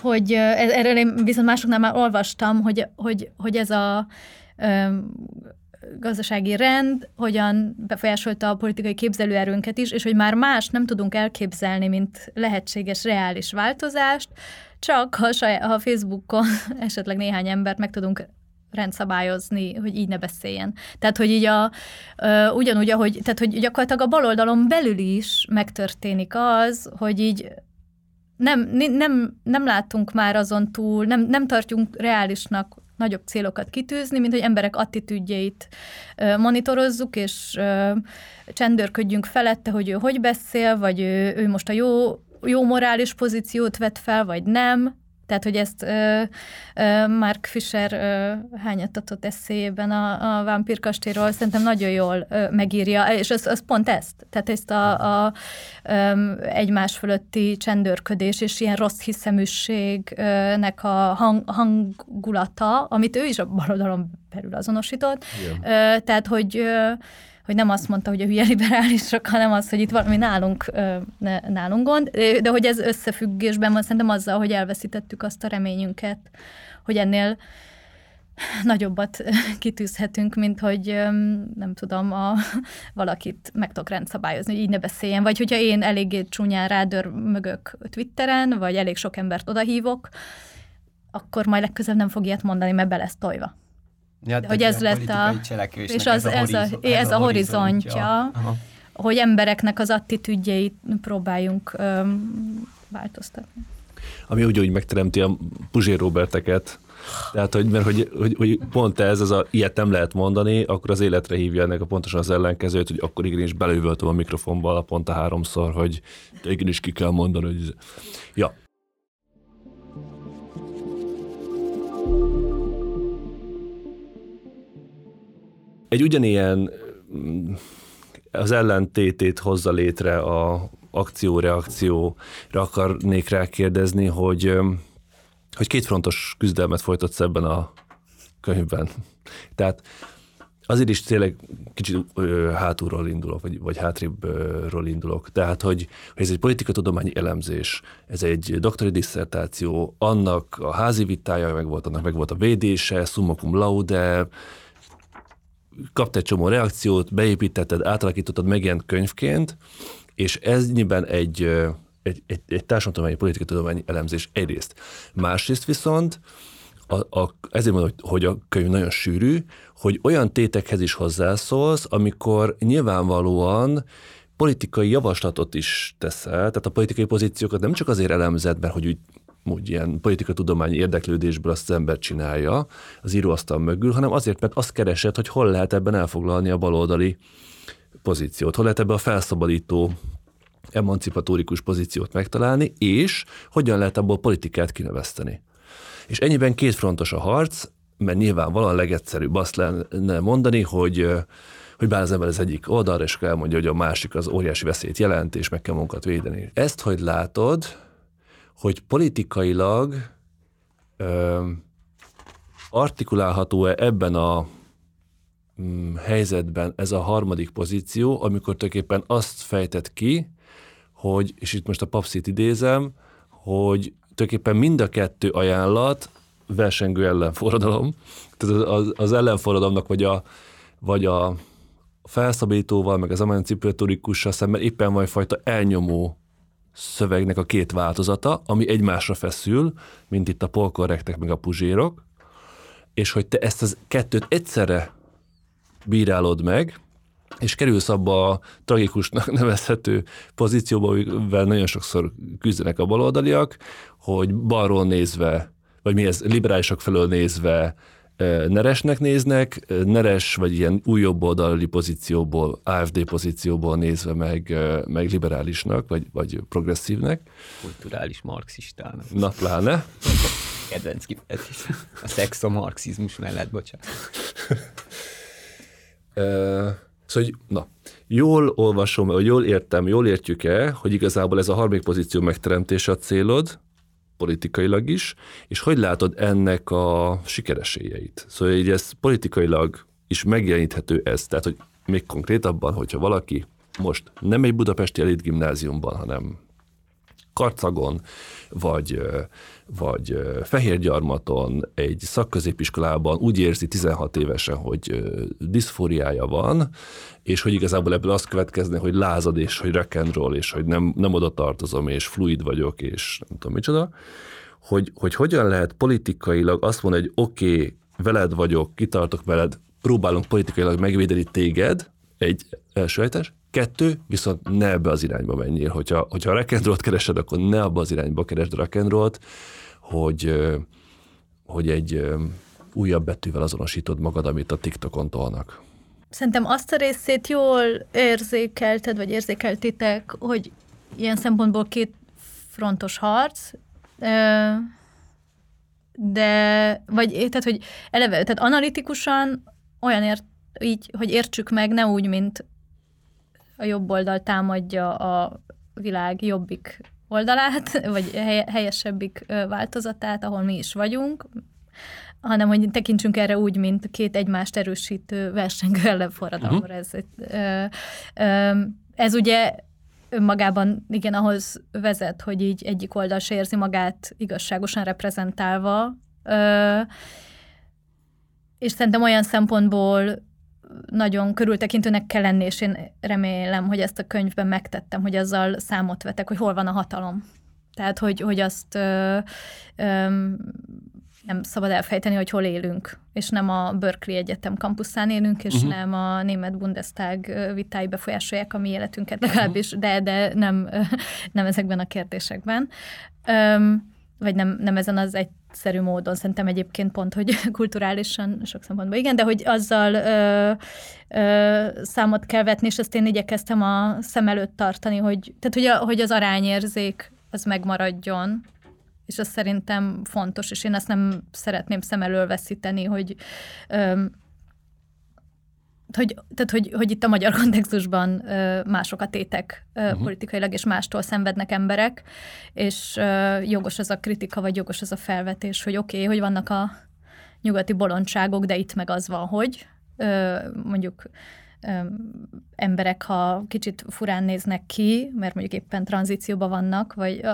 hogy erről én viszont másoknál már olvastam, hogy, hogy, hogy ez a gazdasági rend hogyan befolyásolta a politikai képzelőerőnket is, és hogy már más nem tudunk elképzelni, mint lehetséges reális változást, csak ha, saját, ha Facebookon esetleg néhány embert meg tudunk rendszabályozni, hogy így ne beszéljen. Tehát, hogy így a, uh, ugyanúgy, ahogy, tehát, hogy gyakorlatilag a baloldalon belül is megtörténik az, hogy így nem, nem, nem látunk már azon túl, nem, nem tartjuk reálisnak nagyobb célokat kitűzni, mint hogy emberek attitűdjeit monitorozzuk, és csendőrködjünk felette, hogy ő hogy beszél, vagy ő, ő most a jó, jó morális pozíciót vet fel, vagy nem, tehát, hogy ezt ö, ö, Mark Fisher ö, hányattatott eszélyében a, a Vámpírkastélyról szerintem nagyon jól ö, megírja, és az, az pont ezt, tehát ezt a, a ö, egymás fölötti csendőrködés és ilyen rossz hiszeműségnek a hang, hangulata, amit ő is a baloldalon belül azonosított. Ö, tehát, hogy ö, hogy nem azt mondta, hogy a hülye liberálisok, hanem az, hogy itt valami nálunk, nálunk gond, de hogy ez összefüggésben van szerintem azzal, hogy elveszítettük azt a reményünket, hogy ennél nagyobbat kitűzhetünk, mint hogy nem tudom, a, valakit meg tudok rendszabályozni, hogy így ne beszéljen, vagy hogyha én eléggé csúnyán rádör mögök Twitteren, vagy elég sok embert odahívok, akkor majd legközelebb nem fog ilyet mondani, mert be lesz tojva. Ja, hogy ez lett a... És az, ez, a, ez, a, ez a horizontja, hogy embereknek az attitűdjeit próbáljunk öm, változtatni. ami úgy megteremti a Puzsér Roberteket, tehát, hogy, mert hogy, hogy, hogy pont ez, az a, ilyet nem lehet mondani, akkor az életre hívja ennek a pontosan az ellenkezőt, hogy akkor igenis belővöltöm a mikrofonba a pont a háromszor, hogy igenis ki kell mondani, hogy... Ja. Egy ugyanilyen az ellentétét hozza létre a akció-reakcióra akarnék rákérdezni, hogy hogy kétfrontos küzdelmet folytatsz ebben a könyvben. Tehát azért is tényleg kicsit ö, hátulról indulok, vagy, vagy hátrébbről indulok. Tehát, hogy, hogy ez egy politikatudományi elemzés, ez egy doktori disszertáció, annak a házi vitája meg volt, annak meg volt a védése, summa cum laude, kapta egy csomó reakciót, beépítetted, átalakítottad megjelent könyvként, és ez nyilván egy egy, egy, egy társadalmi politikai tudományi elemzés egyrészt. Másrészt viszont a, a, ezért mondom, hogy a könyv nagyon sűrű, hogy olyan tétekhez is hozzászólsz, amikor nyilvánvalóan politikai javaslatot is teszel, tehát a politikai pozíciókat nem csak azért elemzed, mert hogy úgy, úgy ilyen tudományi érdeklődésből azt az ember csinálja az íróasztal mögül, hanem azért, mert azt keresed, hogy hol lehet ebben elfoglalni a baloldali pozíciót, hol lehet ebben a felszabadító emancipatórikus pozíciót megtalálni, és hogyan lehet abból politikát kineveszteni. És ennyiben kétfrontos a harc, mert nyilvánvalóan legegyszerűbb azt lenne mondani, hogy hogy bár az ember az egyik oldalra, és elmondja, hogy a másik az óriási veszélyt jelent, és meg kell munkat védeni. Ezt hogy látod, hogy politikailag ö, artikulálható-e ebben a mm, helyzetben ez a harmadik pozíció, amikor tulajdonképpen azt fejtett ki, hogy, és itt most a papszit idézem, hogy tulajdonképpen mind a kettő ajánlat versengő ellenforradalom. Tehát az, az ellenforradalomnak vagy a, vagy a felszabítóval, meg az emancipatorikussal szemben éppen van fajta elnyomó szövegnek a két változata, ami egymásra feszül, mint itt a polkorrektek meg a puzsérok, és hogy te ezt az kettőt egyszerre bírálod meg, és kerülsz abba a tragikusnak nevezhető pozícióba, amivel nagyon sokszor küzdenek a baloldaliak, hogy balról nézve, vagy mi ez, liberálisok felől nézve neresnek néznek, neres vagy ilyen új oldali pozícióból, AFD pozícióból nézve meg, meg liberálisnak, vagy, vagy progresszívnek. Kulturális marxistának. Na, pláne. Kedvenc kifejezés. A szexomarxizmus mellett, bocsánat. Szóval, hogy na, jól olvasom, vagy jól értem, jól értjük-e, hogy igazából ez a harmadik pozíció megteremtése a célod, politikailag is, és hogy látod ennek a sikeresélyeit? Szóval így ez politikailag is megjeleníthető ez, tehát hogy még konkrétabban, hogyha valaki most nem egy budapesti elit gimnáziumban, hanem Karcagon, vagy, vagy Fehérgyarmaton, egy szakközépiskolában úgy érzi 16 évesen, hogy diszfóriája van, és hogy igazából ebből az következne, hogy lázad, és hogy rock and roll, és hogy nem, nem oda tartozom, és fluid vagyok, és nem tudom micsoda, hogy, hogy hogyan lehet politikailag azt mondani, hogy oké, okay, veled vagyok, kitartok veled, próbálunk politikailag megvédeni téged, egy első helyes, Kettő, viszont ne ebbe az irányba menjél. Hogyha, hogyha a rock keresed, akkor ne abba az irányba keresd a rock hogy, hogy egy újabb betűvel azonosítod magad, amit a TikTokon tolnak. Szerintem azt a részét jól érzékelted, vagy érzékeltétek, hogy ilyen szempontból két frontos harc, de, vagy tehát, hogy eleve, tehát analitikusan olyan ért, így, hogy értsük meg, ne úgy, mint a jobb oldal támadja a világ jobbik oldalát, vagy helyesebbik változatát, ahol mi is vagyunk, hanem hogy tekintsünk erre úgy, mint két egymást erősítő versengő ellenforradalomra. Uh-huh. Ez, ez ugye önmagában igen ahhoz vezet, hogy így egyik oldal se érzi magát igazságosan reprezentálva, és szerintem olyan szempontból nagyon körültekintőnek kell lenni, és én remélem, hogy ezt a könyvben megtettem, hogy azzal számot vetek, hogy hol van a hatalom. Tehát, hogy, hogy azt ö, ö, nem szabad elfejteni, hogy hol élünk, és nem a Berkeley Egyetem kampuszán élünk, és uh-huh. nem a német Bundestag vitái befolyásolják a mi életünket legalábbis, uh-huh. de, de nem, nem ezekben a kérdésekben. Öm, vagy nem, nem ezen az egyszerű módon, szerintem egyébként pont, hogy kulturálisan sok szempontból igen, de hogy azzal ö, ö, számot kell vetni, és ezt én igyekeztem a szem előtt tartani, hogy, tehát hogy, a, hogy az arányérzék az megmaradjon, és az szerintem fontos, és én ezt nem szeretném szem elől veszíteni, hogy ö, hogy, tehát, hogy, hogy itt a magyar kontextusban ö, mások a tétek ö, uh-huh. politikailag, és mástól szenvednek emberek, és ö, jogos az a kritika, vagy jogos az a felvetés, hogy oké, okay, hogy vannak a nyugati bolondságok, de itt meg az van, hogy ö, mondjuk ö, emberek, ha kicsit furán néznek ki, mert mondjuk éppen tranzícióban vannak, vagy ö,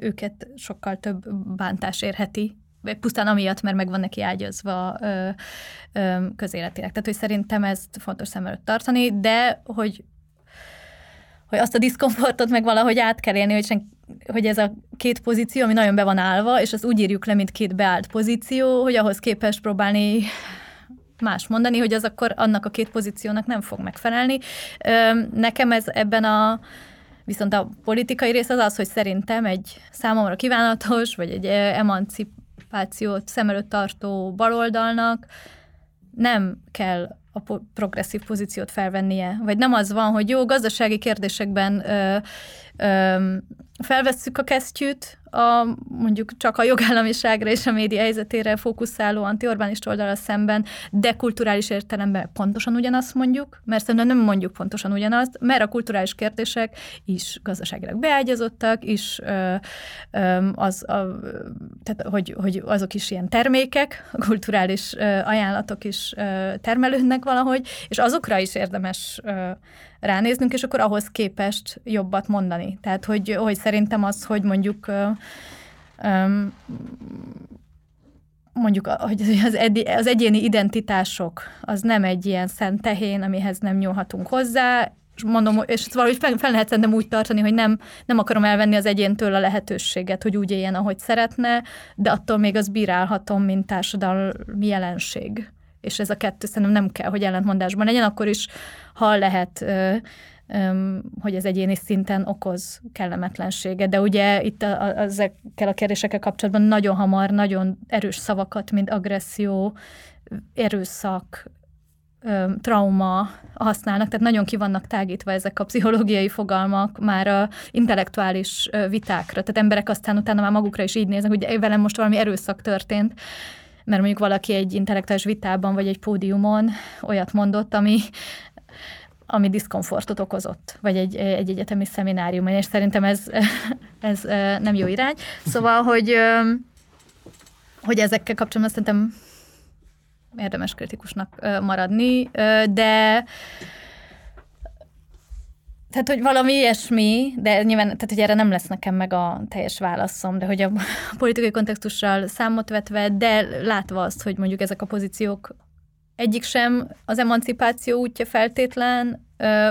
őket sokkal több bántás érheti pusztán amiatt, mert meg van neki ágyazva ö, ö, közéletileg. Tehát, hogy szerintem ezt fontos szem előtt tartani, de hogy hogy azt a diszkomfortot meg valahogy át kell élni, hogy, sen, hogy ez a két pozíció, ami nagyon be van állva, és azt úgy írjuk le, mint két beállt pozíció, hogy ahhoz képest próbálni más mondani, hogy az akkor annak a két pozíciónak nem fog megfelelni. Nekem ez ebben a Viszont a politikai rész az az, hogy szerintem egy számomra kívánatos, vagy egy emancip, emancipációt szem előtt tartó baloldalnak nem kell a progresszív pozíciót felvennie. Vagy nem az van, hogy jó, gazdasági kérdésekben ö, ö, felvesszük a kesztyűt, a, mondjuk csak a jogállamiságra és a média helyzetére fókuszáló antiorbanista oldalra szemben, de kulturális értelemben pontosan ugyanazt mondjuk, mert szerintem nem mondjuk pontosan ugyanazt, mert a kulturális kérdések is gazdaságilag beágyazottak, is ö, ö, az, a, tehát, hogy, hogy azok is ilyen termékek, kulturális ö, ajánlatok is ö, termelődnek valahogy, és azokra is érdemes ö, ránéznünk, és akkor ahhoz képest jobbat mondani. Tehát, hogy, hogy szerintem az, hogy mondjuk mondjuk, hogy az, edi, az egyéni identitások, az nem egy ilyen szent tehén, amihez nem nyúlhatunk hozzá, és mondom, és valahogy fel, fel lehet szerintem úgy tartani, hogy nem, nem akarom elvenni az egyéntől a lehetőséget, hogy úgy éljen, ahogy szeretne, de attól még az bírálhatom, mint társadalmi jelenség. És ez a kettő szerintem nem kell, hogy ellentmondásban legyen, akkor is, ha lehet hogy ez egyéni szinten okoz kellemetlenséget. De ugye itt a, a, ezekkel a kérdésekkel kapcsolatban nagyon hamar, nagyon erős szavakat, mint agresszió, erőszak, trauma használnak, tehát nagyon ki vannak tágítva ezek a pszichológiai fogalmak már a intellektuális vitákra. Tehát emberek aztán utána már magukra is így néznek, hogy velem most valami erőszak történt, mert mondjuk valaki egy intellektuális vitában vagy egy pódiumon olyat mondott, ami ami diszkomfortot okozott, vagy egy, egy egyetemi szemináriumon, és szerintem ez, ez nem jó irány. Szóval, hogy, hogy ezekkel kapcsolatban szerintem érdemes kritikusnak maradni, de tehát, hogy valami ilyesmi, de nyilván, tehát, hogy erre nem lesz nekem meg a teljes válaszom, de hogy a politikai kontextussal számot vetve, de látva azt, hogy mondjuk ezek a pozíciók egyik sem az emancipáció útja feltétlen,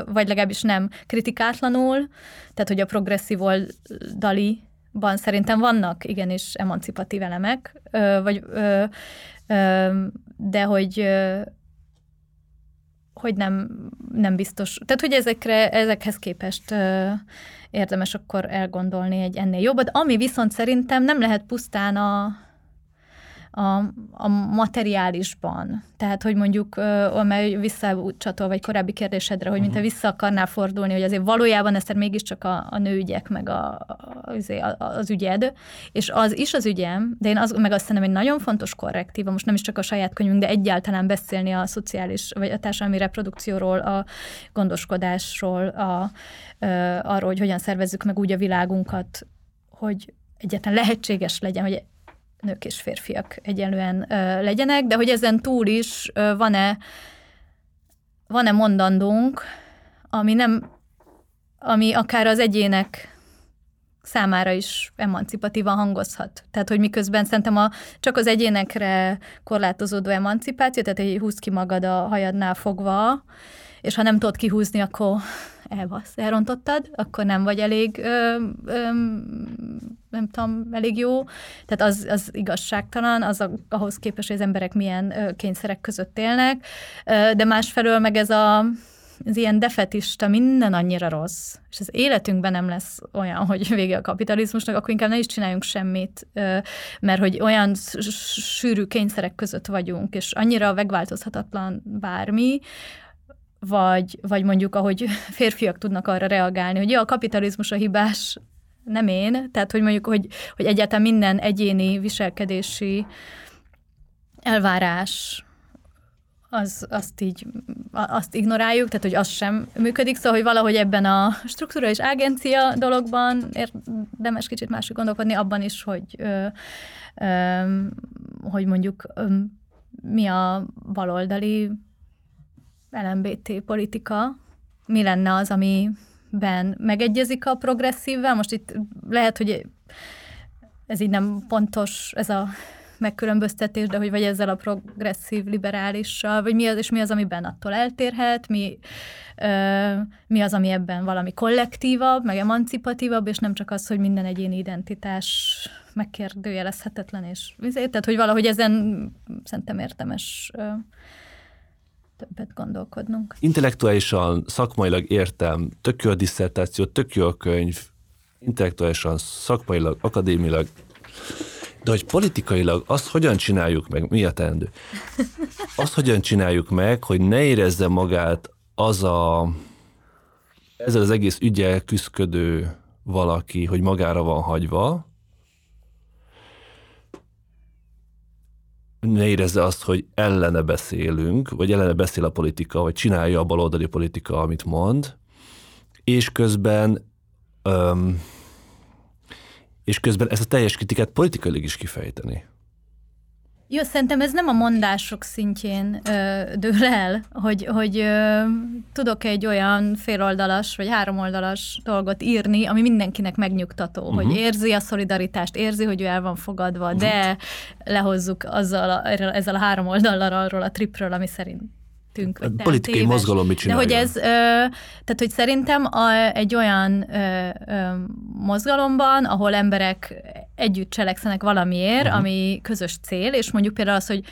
vagy legalábbis nem kritikátlanul, tehát hogy a progresszív oldaliban szerintem vannak igenis emancipatív elemek, vagy, de hogy hogy nem, nem biztos. Tehát, hogy ezekre, ezekhez képest érdemes akkor elgondolni egy ennél jobbat. Ami viszont szerintem nem lehet pusztán a, a, a materiálisban. Tehát, hogy mondjuk, amely visszacsatol, vagy korábbi kérdésedre, hogy mint te mhm. vissza akarnál fordulni, hogy azért valójában ez mégiscsak a, a nőügyek, meg a, a, az ügyed, és az is az ügyem, de én az, meg azt szerintem egy nagyon fontos korrektíva, most nem is csak a saját könyvünk, de egyáltalán beszélni a szociális, vagy a társadalmi reprodukcióról, a gondoskodásról, a, a, arról, hogy hogyan szervezzük meg úgy a világunkat, hogy egyáltalán lehetséges legyen, hogy nők és férfiak egyenlően ö, legyenek, de hogy ezen túl is ö, van-e van-e mondandónk, ami nem, ami akár az egyének számára is emancipatívan hangozhat. Tehát, hogy miközben szerintem a, csak az egyénekre korlátozódó emancipáció, tehát hogy húz ki magad a hajadnál fogva, és ha nem tudod kihúzni, akkor elvasz, elrontottad, akkor nem vagy elég, ö, ö, nem tudom, elég jó. Tehát az, az igazságtalan, az a, ahhoz képest, hogy az emberek milyen ö, kényszerek között élnek. Ö, de másfelől meg ez a az ilyen defetista, minden annyira rossz, és az életünkben nem lesz olyan, hogy vége a kapitalizmusnak, akkor inkább ne is csináljunk semmit, mert hogy olyan sűrű kényszerek között vagyunk, és annyira megváltozhatatlan bármi, vagy, vagy mondjuk, ahogy férfiak tudnak arra reagálni, hogy ja, a kapitalizmus a hibás, nem én, tehát hogy mondjuk, hogy, hogy egyáltalán minden egyéni viselkedési elvárás, az, azt így, azt ignoráljuk, tehát hogy az sem működik, szóval, hogy valahogy ebben a struktúra és agencia dologban érdemes kicsit másik gondolkodni, abban is, hogy, ö, ö, hogy mondjuk ö, mi a baloldali LMBT politika, mi lenne az, amiben megegyezik a progresszívvel. Most itt lehet, hogy ez így nem pontos, ez a megkülönböztetés, de hogy vagy ezzel a progresszív liberálissal, vagy mi az, és mi az, amiben attól eltérhet, mi, ö, mi az, ami ebben valami kollektívabb, meg emancipatívabb, és nem csak az, hogy minden egyéni identitás megkérdőjelezhetetlen, és tehát, hogy valahogy ezen szerintem értemes ö, többet gondolkodnunk. Intellektuálisan, szakmailag értem, tök jó a diszertáció, tök jó a könyv, intellektuálisan, szakmailag, akadémilag, de hogy politikailag azt hogyan csináljuk meg, mi a teendő? Azt hogyan csináljuk meg, hogy ne érezze magát az a ezzel az egész ügyel küzdködő valaki, hogy magára van hagyva, ne érezze azt, hogy ellene beszélünk, vagy ellene beszél a politika, vagy csinálja a baloldali politika, amit mond, és közben öm, és közben ezt a teljes kritikát politikailag is kifejteni. Jó, szerintem ez nem a mondások szintjén ö, dől el, hogy, hogy ö, tudok egy olyan féloldalas vagy háromoldalas dolgot írni, ami mindenkinek megnyugtató, uh-huh. hogy mhm. érzi a szolidaritást, érzi, hogy ő el van fogadva, uh-huh. de lehozzuk azzal a, ezzel a három oldallal arról a tripről, ami szerint tünk. Vagy a politikai téves. mozgalom mit csinálja? De hogy ez, ö, tehát hogy szerintem a, egy olyan ö, ö, mozgalomban, ahol emberek együtt cselekszenek valamiért, uh-huh. ami közös cél, és mondjuk például az, hogy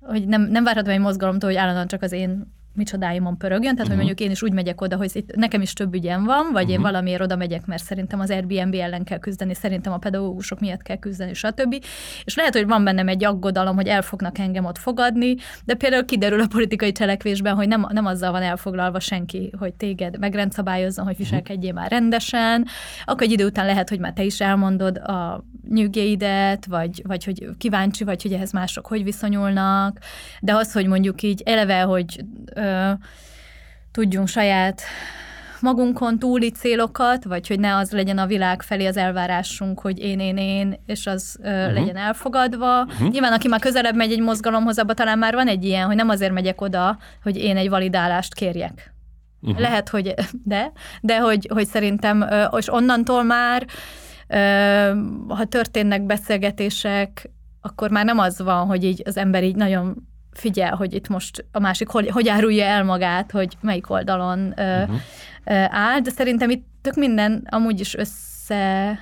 hogy nem, nem várhatom egy mozgalomtól, hogy állandóan csak az én micsodáimon pörögjön, tehát uh-huh. hogy mondjuk én is úgy megyek oda, hogy itt nekem is több ügyem van, vagy uh-huh. én valamiért oda megyek, mert szerintem az Airbnb ellen kell küzdeni, szerintem a pedagógusok miatt kell küzdeni, stb. És lehet, hogy van bennem egy aggodalom, hogy el fognak engem ott fogadni, de például kiderül a politikai cselekvésben, hogy nem, nem azzal van elfoglalva senki, hogy téged megrendszabályozzon, hogy viselkedjél már rendesen, akkor egy idő után lehet, hogy már te is elmondod a nyűgéidet, vagy, vagy hogy kíváncsi vagy, hogy ehhez mások hogy viszonyulnak, de az, hogy mondjuk így eleve, hogy ö, tudjunk saját magunkon túli célokat, vagy hogy ne az legyen a világ felé az elvárásunk, hogy én, én, én, és az ö, uh-huh. legyen elfogadva. Uh-huh. Nyilván, aki már közelebb megy egy mozgalomhoz, abban talán már van egy ilyen, hogy nem azért megyek oda, hogy én egy validálást kérjek. Uh-huh. Lehet, hogy de, de hogy, hogy szerintem, és onnantól már ha történnek beszélgetések, akkor már nem az van, hogy így az ember így nagyon figyel, hogy itt most a másik hogy, hogy árulja el magát, hogy melyik oldalon uh-huh. áll, de szerintem itt tök minden amúgy is össze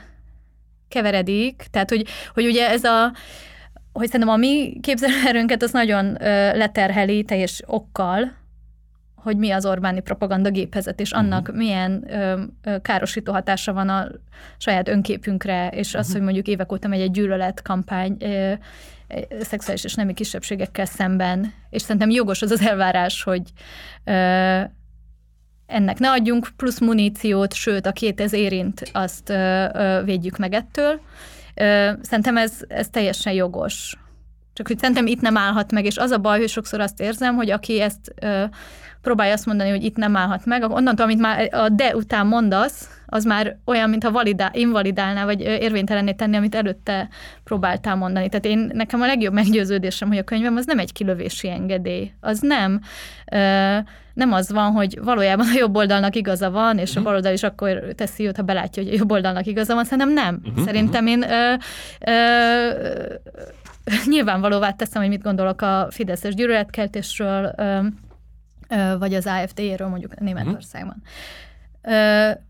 keveredik, tehát hogy, hogy ugye ez a hogy szerintem a mi képzelőerőnket az nagyon leterheli teljes okkal, hogy mi az Orbáni propaganda gépezet, és annak uh-huh. milyen ö, ö, károsító hatása van a saját önképünkre, és uh-huh. az, hogy mondjuk évek óta megy egy gyűlöletkampány ö, szexuális és nemi kisebbségekkel szemben, és szerintem jogos az az elvárás, hogy ö, ennek ne adjunk plusz muníciót, sőt, a két ez érint, azt ö, ö, védjük meg ettől. Ö, szerintem ez, ez teljesen jogos. Csak hogy szerintem itt nem állhat meg, és az a baj, hogy sokszor azt érzem, hogy aki ezt ö, próbálja azt mondani, hogy itt nem állhat meg, onnantól, amit már a de után mondasz, az már olyan, mintha validál, invalidálná, vagy érvénytelenné tenni, amit előtte próbáltál mondani. Tehát én, nekem a legjobb meggyőződésem, hogy a könyvem az nem egy kilövési engedély. Az nem, ö, nem az van, hogy valójában a jobb oldalnak igaza van, és uh-huh. a mhm. bal oldal is akkor teszi jót, ha belátja, hogy a jobb oldalnak igaza van. Szerintem nem. Uh-huh. Szerintem én ö, ö, nyilvánvalóvá teszem, hogy mit gondolok a Fideszes gyűlöletkeltésről, vagy az AFD-ről mondjuk Németországban.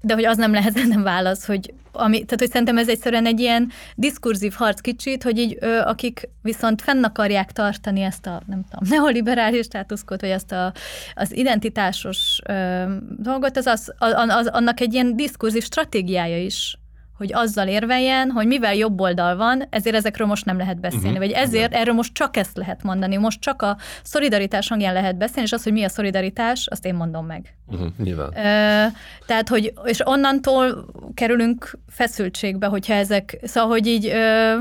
De hogy az nem lehet nem válasz, hogy ami, tehát hogy szerintem ez egyszerűen egy ilyen diskurzív harc kicsit, hogy így ö, akik viszont fenn akarják tartani ezt a, nem tudom, neoliberális státuszkot, vagy ezt a, az identitásos ö, dolgot, az, az, az, az, annak egy ilyen diskurzív stratégiája is hogy azzal érveljen, hogy mivel jobb oldal van, ezért ezekről most nem lehet beszélni, uh-huh. vagy ezért erről most csak ezt lehet mondani, most csak a szolidaritás hangján lehet beszélni, és az, hogy mi a szolidaritás, azt én mondom meg. Uh-huh, nyilván. Ö, tehát, hogy, és onnantól kerülünk feszültségbe, hogyha ezek, szóval, hogy így, ö,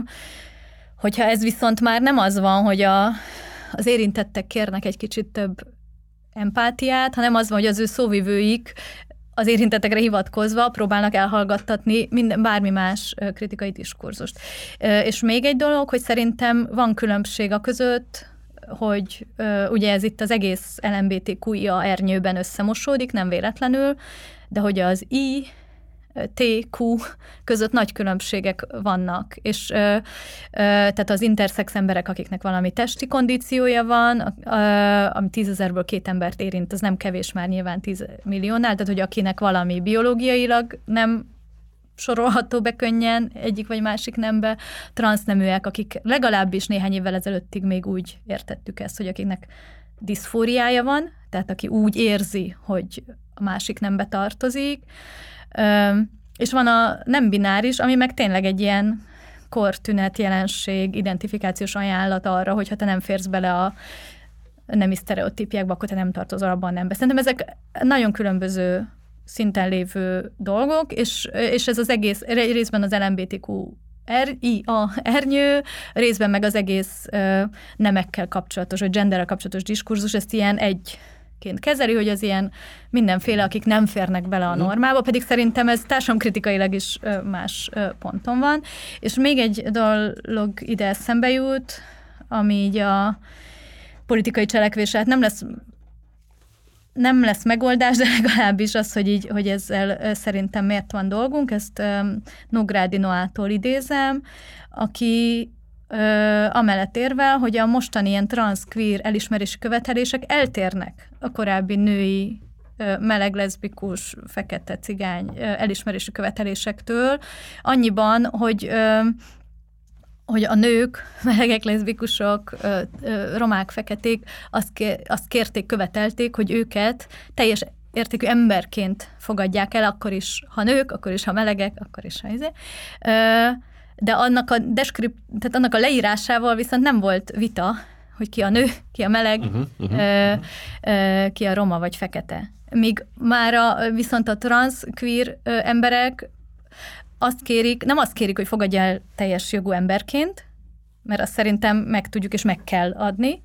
hogyha ez viszont már nem az van, hogy a, az érintettek kérnek egy kicsit több empátiát, hanem az van, hogy az ő szóvivőik az érintettekre hivatkozva próbálnak elhallgattatni minden, bármi más kritikai diskurzust. És még egy dolog, hogy szerintem van különbség a között, hogy ugye ez itt az egész LMBTQIA ernyőben összemosódik, nem véletlenül, de hogy az I TQ között nagy különbségek vannak, és ö, ö, tehát az interszex emberek, akiknek valami testi kondíciója van, ö, ami tízezerből két embert érint, az nem kevés már nyilván tíz milliónál, tehát hogy akinek valami biológiailag nem sorolható be könnyen egyik vagy másik nembe, transzneműek, akik legalábbis néhány évvel ezelőttig még úgy értettük ezt, hogy akiknek diszfóriája van, tehát aki úgy érzi, hogy a másik nembe tartozik, és van a nem bináris, ami meg tényleg egy ilyen kortünet jelenség, identifikációs ajánlat arra, hogy ha te nem férsz bele a nemi sztereotípiákba, akkor te nem tartozol abban nem Szerintem ezek nagyon különböző szinten lévő dolgok, és, és ez az egész, részben az LMBTQ R, I, A, ernyő, részben meg az egész ö, nemekkel kapcsolatos, vagy genderrel kapcsolatos diskurzus, ezt ilyen egy ként kezeli, hogy az ilyen mindenféle, akik nem férnek bele a mhm. normába, pedig szerintem ez társadalomkritikailag is más ponton van. És még egy dolog ide eszembe jut, ami így a politikai cselekvés, hát nem lesz nem lesz megoldás, de legalábbis az, hogy, így, hogy ezzel szerintem miért van dolgunk, ezt Nográdi Noától idézem, aki ö, amellett érvel, hogy a mostani ilyen transzkvír elismerési követelések eltérnek a korábbi női meleg, leszbikus, fekete, cigány elismerési követelésektől, annyiban, hogy hogy a nők, melegek, leszbikusok, romák, feketék azt kérték, követelték, hogy őket teljes értékű emberként fogadják el, akkor is, ha nők, akkor is, ha melegek, akkor is, ha izé de annak a, deskript, tehát annak a leírásával viszont nem volt vita, hogy ki a nő, ki a meleg, uh-huh, uh-huh, ö, ö, ki a roma vagy fekete. Míg már a, viszont a trans, queer ö, emberek azt kérik, nem azt kérik, hogy fogadja el teljes jogú emberként, mert azt szerintem meg tudjuk és meg kell adni,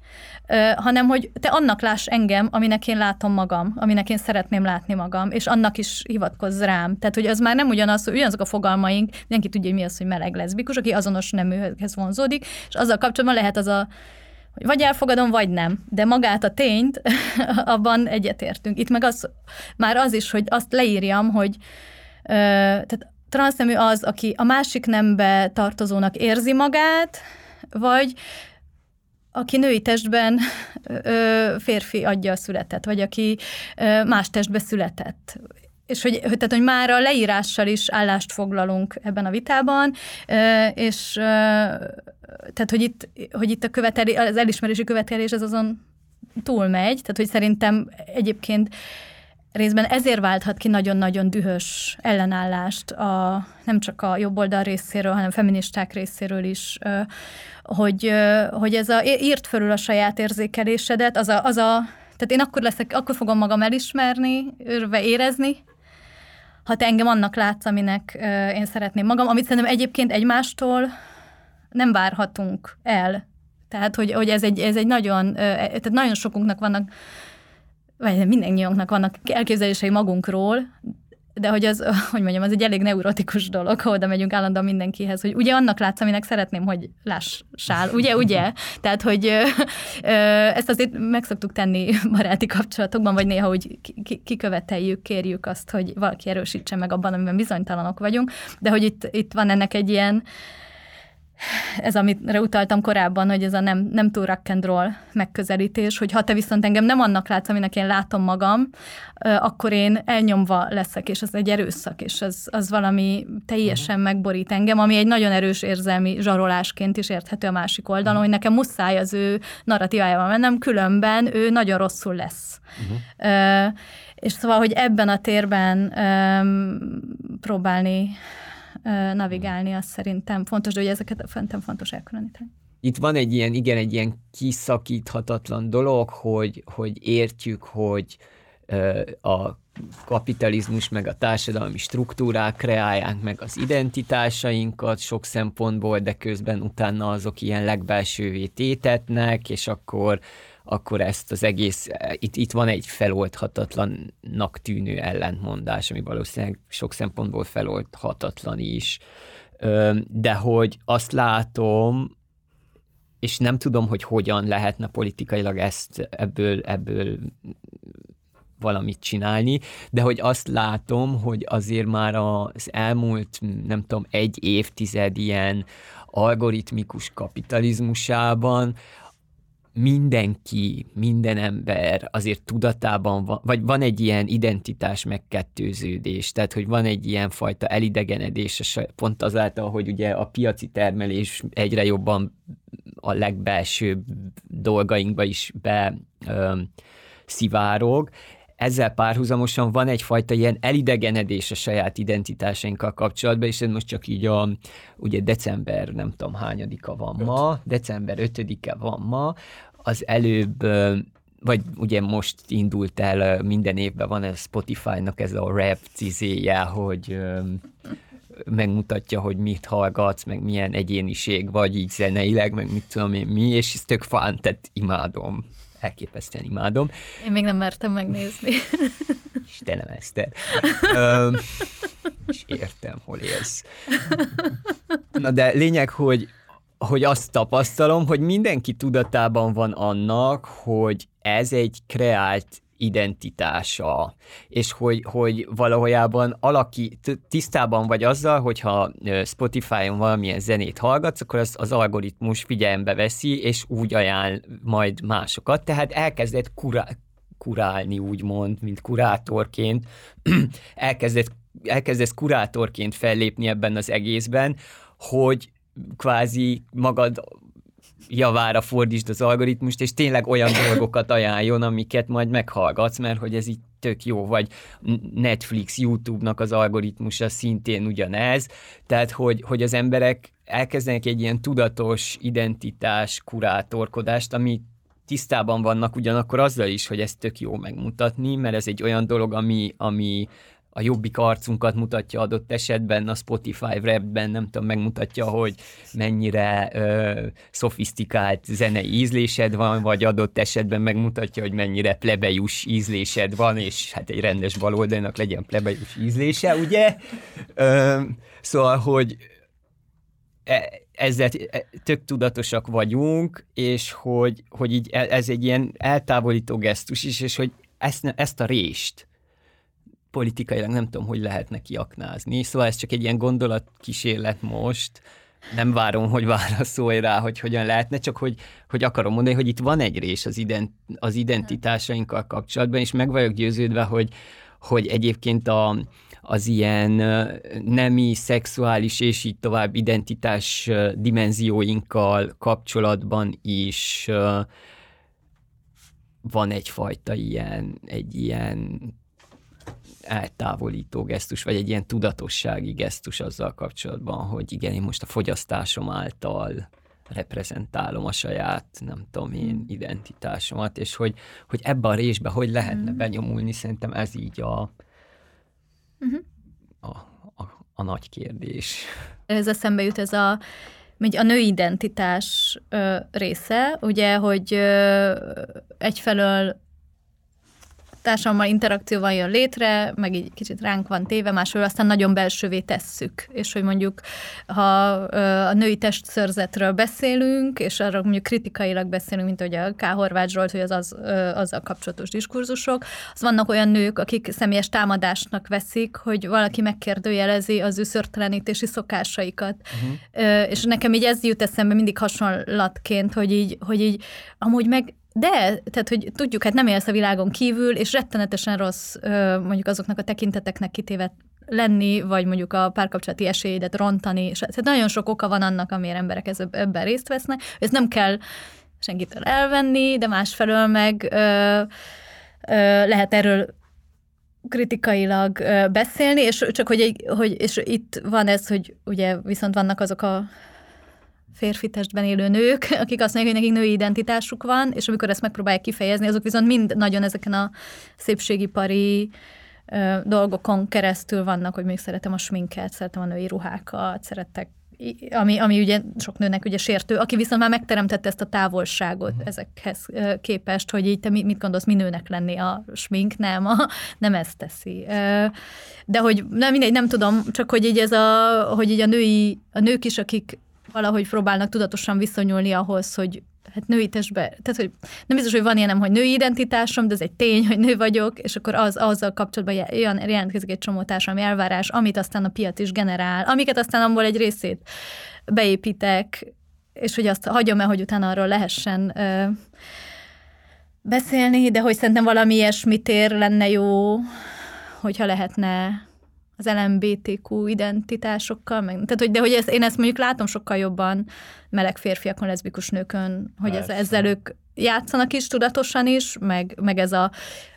hanem hogy te annak láss engem, aminek én látom magam, aminek én szeretném látni magam, és annak is hivatkozz rám. Tehát, hogy az már nem ugyanaz, hogy ugyanazok a fogalmaink, mindenki tudja, hogy mi az, hogy meleg leszbikus, aki azonos neműhez vonzódik, és azzal kapcsolatban lehet az a hogy vagy elfogadom, vagy nem. De magát a tényt, abban egyetértünk. Itt meg az, már az is, hogy azt leírjam, hogy ö, tehát transznemű az, aki a másik nembe tartozónak érzi magát, vagy aki női testben ö, férfi adja a születet, vagy aki ö, más testbe született. És hogy, tehát, hogy már a leírással is állást foglalunk ebben a vitában, ö, és ö, tehát, hogy itt, hogy itt a követelés, az elismerési követelés az azon túlmegy, tehát, hogy szerintem egyébként részben ezért válthat ki nagyon-nagyon dühös ellenállást a, nem csak a jobb oldal részéről, hanem feministák részéről is, hogy, hogy ez a, írt fölül a saját érzékelésedet, az a, az a tehát én akkor leszek, akkor fogom magam elismerni, örve érezni, ha te engem annak látsz, aminek én szeretném magam, amit szerintem egyébként egymástól nem várhatunk el. Tehát, hogy, hogy ez, egy, ez egy nagyon, tehát nagyon sokunknak vannak vagy mindannyiunknak vannak elképzelései magunkról, de hogy az, hogy mondjam, az egy elég neurotikus dolog, ha oda megyünk állandóan mindenkihez, hogy ugye annak látsz, aminek szeretném, hogy lássál, ugye, ugye? Tehát, hogy ö, ö, ezt azért meg szoktuk tenni baráti kapcsolatokban, vagy néha úgy kiköveteljük, kérjük azt, hogy valaki erősítse meg abban, amiben bizonytalanok vagyunk, de hogy itt, itt van ennek egy ilyen, ez, amire utaltam korábban, hogy ez a nem, nem túl rock and roll megközelítés, hogy ha te viszont engem nem annak látsz, aminek én látom magam, akkor én elnyomva leszek, és ez egy erőszak, és az, az valami teljesen megborít engem, ami egy nagyon erős érzelmi zsarolásként is érthető a másik oldalon, hogy nekem muszáj az ő narratívájával mennem, különben ő nagyon rosszul lesz. Uh-huh. És szóval, hogy ebben a térben um, próbálni navigálni, az szerintem fontos, de hogy ezeket fentem fontos elkülöníteni. Itt van egy ilyen, igen, egy ilyen kiszakíthatatlan dolog, hogy, hogy értjük, hogy a kapitalizmus, meg a társadalmi struktúrák kreálják meg az identitásainkat sok szempontból, de közben utána azok ilyen legbelsővé tétetnek, és akkor akkor ezt az egész, itt, itt van egy feloldhatatlannak tűnő ellentmondás, ami valószínűleg sok szempontból feloldhatatlan is. De hogy azt látom, és nem tudom, hogy hogyan lehetne politikailag ezt ebből, ebből valamit csinálni, de hogy azt látom, hogy azért már az elmúlt, nem tudom, egy évtized ilyen algoritmikus kapitalizmusában mindenki, minden ember azért tudatában van, vagy van egy ilyen identitás megkettőződés, tehát hogy van egy ilyen fajta elidegenedés, pont azáltal, hogy ugye a piaci termelés egyre jobban a legbelsőbb dolgainkba is be ö, szivárog, ezzel párhuzamosan van egyfajta ilyen elidegenedés a saját identitásainkkal kapcsolatban, és ez most csak így a, ugye december nem tudom hányadika van Öt. ma, december 5-e van ma, az előbb vagy ugye most indult el, minden évben van ez Spotify-nak ez a rap cizéje, hogy megmutatja, hogy mit hallgatsz, meg milyen egyéniség vagy így zeneileg, meg mit tudom én mi, és ez tök fán, tehát imádom elképesztően imádom. Én még nem mertem megnézni. Istenem, Eszter. Ö, és értem, hol élsz. Na de lényeg, hogy, hogy azt tapasztalom, hogy mindenki tudatában van annak, hogy ez egy kreált identitása, és hogy, hogy valahojában alaki, tisztában vagy azzal, hogyha Spotify-on valamilyen zenét hallgatsz, akkor az, az algoritmus figyelembe veszi, és úgy ajánl majd másokat, tehát elkezdett kurá, kurálni, úgymond, mint kurátorként, elkezdett, elkezdesz kurátorként fellépni ebben az egészben, hogy kvázi magad javára fordítsd az algoritmust, és tényleg olyan dolgokat ajánljon, amiket majd meghallgatsz, mert hogy ez így tök jó, vagy Netflix, YouTube-nak az algoritmusa szintén ugyanez, tehát hogy, hogy az emberek elkezdenek egy ilyen tudatos identitás kurátorkodást, ami tisztában vannak ugyanakkor azzal is, hogy ezt tök jó megmutatni, mert ez egy olyan dolog, ami, ami a jobbik arcunkat mutatja adott esetben, a Spotify rapben nem tudom, megmutatja, hogy mennyire ö, szofisztikált zenei ízlésed van, vagy adott esetben megmutatja, hogy mennyire plebejus ízlésed van, és hát egy rendes baloldalnak legyen plebejus ízlése, ugye? Ö, szóval, hogy e, ezzel e, tök tudatosak vagyunk, és hogy, hogy így e, ez egy ilyen eltávolító gesztus is, és hogy ezt, ezt a rést, politikailag nem tudom, hogy lehetne kiaknázni. Szóval ez csak egy ilyen gondolatkísérlet most, nem várom, hogy válaszolj rá, hogy hogyan lehetne, csak hogy, hogy akarom mondani, hogy itt van egy rés az, ident, az identitásainkkal kapcsolatban, és meg vagyok győződve, hogy, hogy egyébként a, az ilyen nemi, szexuális és így tovább identitás dimenzióinkkal kapcsolatban is van egyfajta ilyen, egy ilyen eltávolító gesztus, vagy egy ilyen tudatossági gesztus azzal kapcsolatban, hogy igen, én most a fogyasztásom által reprezentálom a saját, nem tudom én, hmm. identitásomat, és hogy, hogy ebbe a résbe hogy lehetne mm. benyomulni, szerintem ez így a, uh-huh. a, a, a nagy kérdés. Ez eszembe jut ez a a női identitás ö, része, ugye, hogy ö, egyfelől társadalommal interakcióval jön létre, meg így kicsit ránk van téve, másról aztán nagyon belsővé tesszük. És hogy mondjuk, ha a női testszörzetről beszélünk, és arra mondjuk kritikailag beszélünk, mint hogy a K. Horváth Zsolt, hogy az, az azzal kapcsolatos diskurzusok, az vannak olyan nők, akik személyes támadásnak veszik, hogy valaki megkérdőjelezi az ő szörtelenítési szokásaikat. Uh-huh. És nekem így ez jut eszembe mindig hasonlatként, hogy így, hogy így amúgy meg de, tehát, hogy tudjuk, hát nem élsz a világon kívül, és rettenetesen rossz mondjuk azoknak a tekinteteknek kitéve lenni, vagy mondjuk a párkapcsolati esélyedet rontani, tehát nagyon sok oka van annak, amiért emberek ebben részt vesznek. Ez nem kell senkitől elvenni, de másfelől meg ö, ö, lehet erről kritikailag ö, beszélni, és csak hogy, hogy és itt van ez, hogy ugye viszont vannak azok a férfi testben élő nők, akik azt mondják, hogy nekik női identitásuk van, és amikor ezt megpróbálják kifejezni, azok viszont mind nagyon ezeken a szépségipari ö, dolgokon keresztül vannak, hogy még szeretem a sminket, szeretem a női ruhákat, szeretek ami, ami ugye sok nőnek ugye sértő, aki viszont már megteremtette ezt a távolságot uh-huh. ezekhez képest, hogy így te mit gondolsz, mi nőnek lenni a smink, nem, a, nem ezt teszi. De hogy nem mindegy, nem tudom, csak hogy így ez a, hogy így a női, a nők is, akik valahogy próbálnak tudatosan viszonyulni ahhoz, hogy hát női testbe, tehát hogy nem biztos, hogy van ilyenem, hogy női identitásom, de ez egy tény, hogy nő vagyok, és akkor az, azzal kapcsolatban olyan jelentkezik egy csomó társadalmi elvárás, amit aztán a piac is generál, amiket aztán abból egy részét beépítek, és hogy azt hagyom-e, hogy utána arról lehessen ö, beszélni, de hogy szerintem valami ilyesmit ér lenne jó, hogyha lehetne az LMBTQ identitásokkal, meg, tehát, hogy, de hogy ezt, én ezt mondjuk látom sokkal jobban meleg férfiakon, leszbikus nőkön, hogy ez, ezzel ők játszanak is tudatosan is, meg, meg ez a,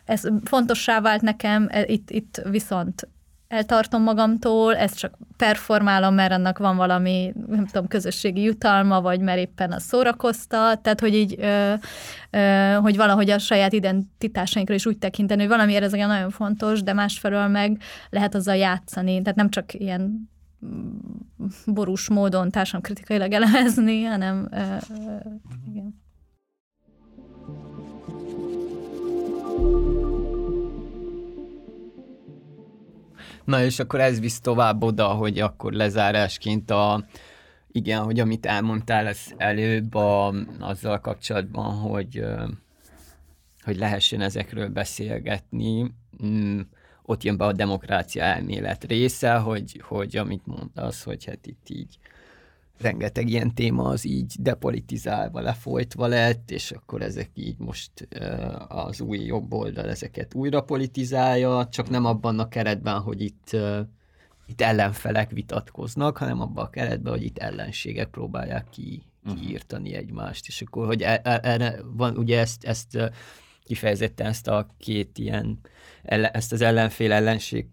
ez fontossá vált nekem, e, itt, itt viszont eltartom magamtól, ezt csak performálom, mert annak van valami, nem tudom, közösségi jutalma, vagy mert éppen a szórakoztat, tehát hogy így, ö, ö, hogy valahogy a saját identitásainkra is úgy tekinteni, hogy valamiért ez nagyon fontos, de másfelől meg lehet azzal játszani, tehát nem csak ilyen borús módon társadalomkritikailag elemezni, hanem ö, ö, igen. Na és akkor ez visz tovább oda, hogy akkor lezárásként a, igen, hogy amit elmondtál ez előbb a, azzal kapcsolatban, hogy, hogy lehessen ezekről beszélgetni, mm, ott jön be a demokrácia elmélet része, hogy, hogy amit mondasz, hogy hát itt így rengeteg ilyen téma az így depolitizálva, lefolytva lett, és akkor ezek így most az új jobb oldal ezeket újra politizálja, csak nem abban a keretben, hogy itt, itt ellenfelek vitatkoznak, hanem abban a keretben, hogy itt ellenségek próbálják ki, mhm. kiírtani egymást, és akkor, hogy e, e, erre van, ugye ezt, ezt kifejezetten ezt a két ilyen, ezt az ellenfél ellenség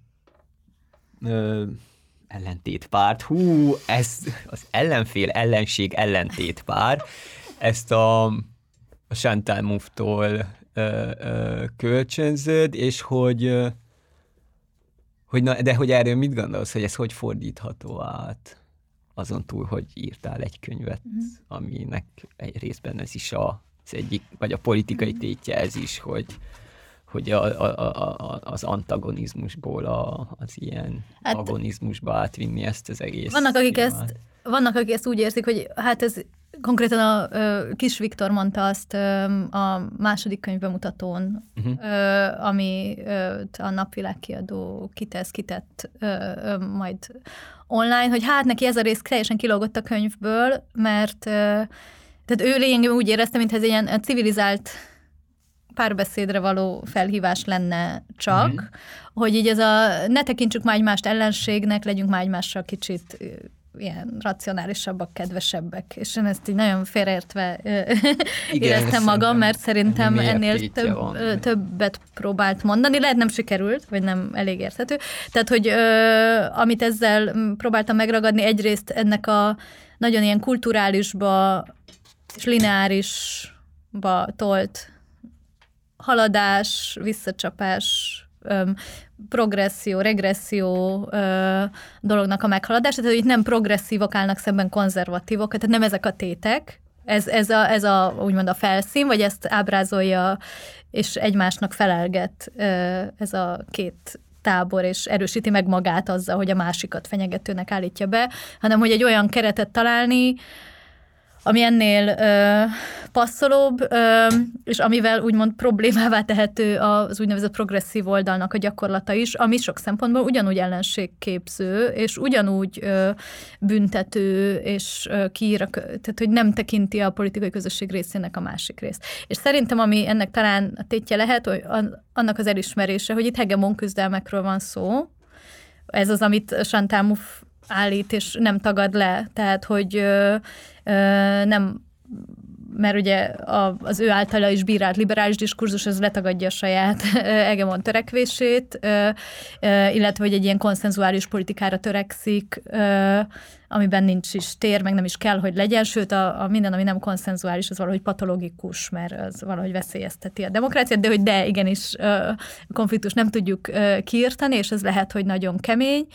ellentétpárt, hú, ez az ellenfél ellenség ellentétpár, ezt a, a Chantal Mouffe-tól kölcsönzöd, és hogy, hogy na, de hogy erről mit gondolsz, hogy ez hogy fordítható át? Azon túl, hogy írtál egy könyvet, mm. aminek egy részben ez is a, az egyik, vagy a politikai tétje ez is, hogy, hogy a, a, a, az antagonizmusból a, az ilyen hát, agonizmusba átvinni ezt az egész. Vannak, akik ezt, vannak, akik ezt úgy érzik, hogy hát ez konkrétan a ö, Kis Viktor mondta azt ö, a második könyv bemutatón, uh-huh. ö, ami ö, a napvilág kiadó kitesz, kitett ö, ö, majd online, hogy hát neki ez a rész teljesen kilógott a könyvből, mert ö, tehát ő lényegében úgy érezte, mintha ez ilyen civilizált párbeszédre való felhívás lenne csak, mm-hmm. hogy így ez a ne tekintsük már egymást ellenségnek, legyünk már egymással kicsit ilyen racionálisabbak, kedvesebbek, és én ezt így nagyon félreértve éreztem magam, mert szerintem ennél több, van. többet próbált mondani, lehet nem sikerült, vagy nem elég érthető. Tehát, hogy ö, amit ezzel próbáltam megragadni, egyrészt ennek a nagyon ilyen kulturálisba és lineárisba tolt haladás, visszacsapás, öm, progresszió, regresszió ö, dolognak a meghaladása, tehát itt nem progresszívok állnak szemben konzervatívok, tehát nem ezek a tétek, Ez, ez, a, ez a, úgymond a felszín, vagy ezt ábrázolja, és egymásnak felelget ez a két tábor, és erősíti meg magát azzal, hogy a másikat fenyegetőnek állítja be, hanem hogy egy olyan keretet találni, ami ennél ö, passzolóbb, ö, és amivel úgymond problémává tehető az úgynevezett progresszív oldalnak a gyakorlata is, ami sok szempontból ugyanúgy ellenségképző, és ugyanúgy ö, büntető, és ö, kiír, a, tehát hogy nem tekinti a politikai közösség részének a másik részt. És szerintem, ami ennek talán a tétje lehet, hogy annak az elismerése, hogy itt hegemon küzdelmekről van szó, ez az, amit Chantal állít, és nem tagad le. Tehát, hogy ö, ö, nem mert ugye a, az ő általa is bírált liberális diskurzus, az letagadja a saját egemon törekvését, illetve hogy egy ilyen konszenzuális politikára törekszik, amiben nincs is tér, meg nem is kell, hogy legyen, sőt a, a minden, ami nem konszenzuális, az valahogy patológikus, mert az valahogy veszélyezteti a demokráciát, de hogy de igenis konfliktus nem tudjuk kiirtani, és ez lehet, hogy nagyon kemény,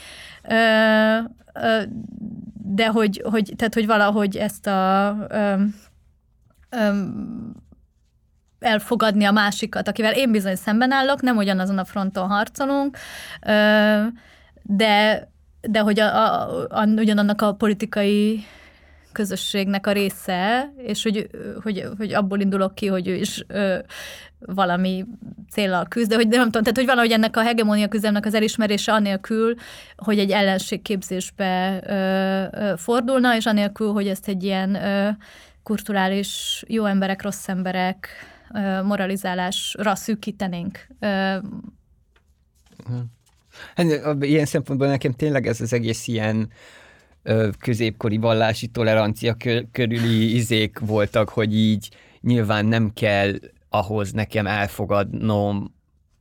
de hogy, hogy, tehát, hogy valahogy ezt a elfogadni a másikat, akivel én bizony szemben állok, nem ugyanazon a fronton harcolunk, de, de hogy a, a, a, ugyanannak a politikai közösségnek a része, és hogy, hogy, hogy abból indulok ki, hogy ő is ö, valami célral küzd, de hogy nem tudom, tehát hogy valahogy ennek a hegemónia küzdelmnek az elismerése anélkül, hogy egy ellenségképzésbe ö, ö, fordulna, és anélkül, hogy ezt egy ilyen ö, kulturális jó emberek, rossz emberek moralizálásra szűkítenénk. Hát, ilyen szempontból nekem tényleg ez az egész ilyen középkori vallási tolerancia körüli izék voltak, hogy így nyilván nem kell ahhoz nekem elfogadnom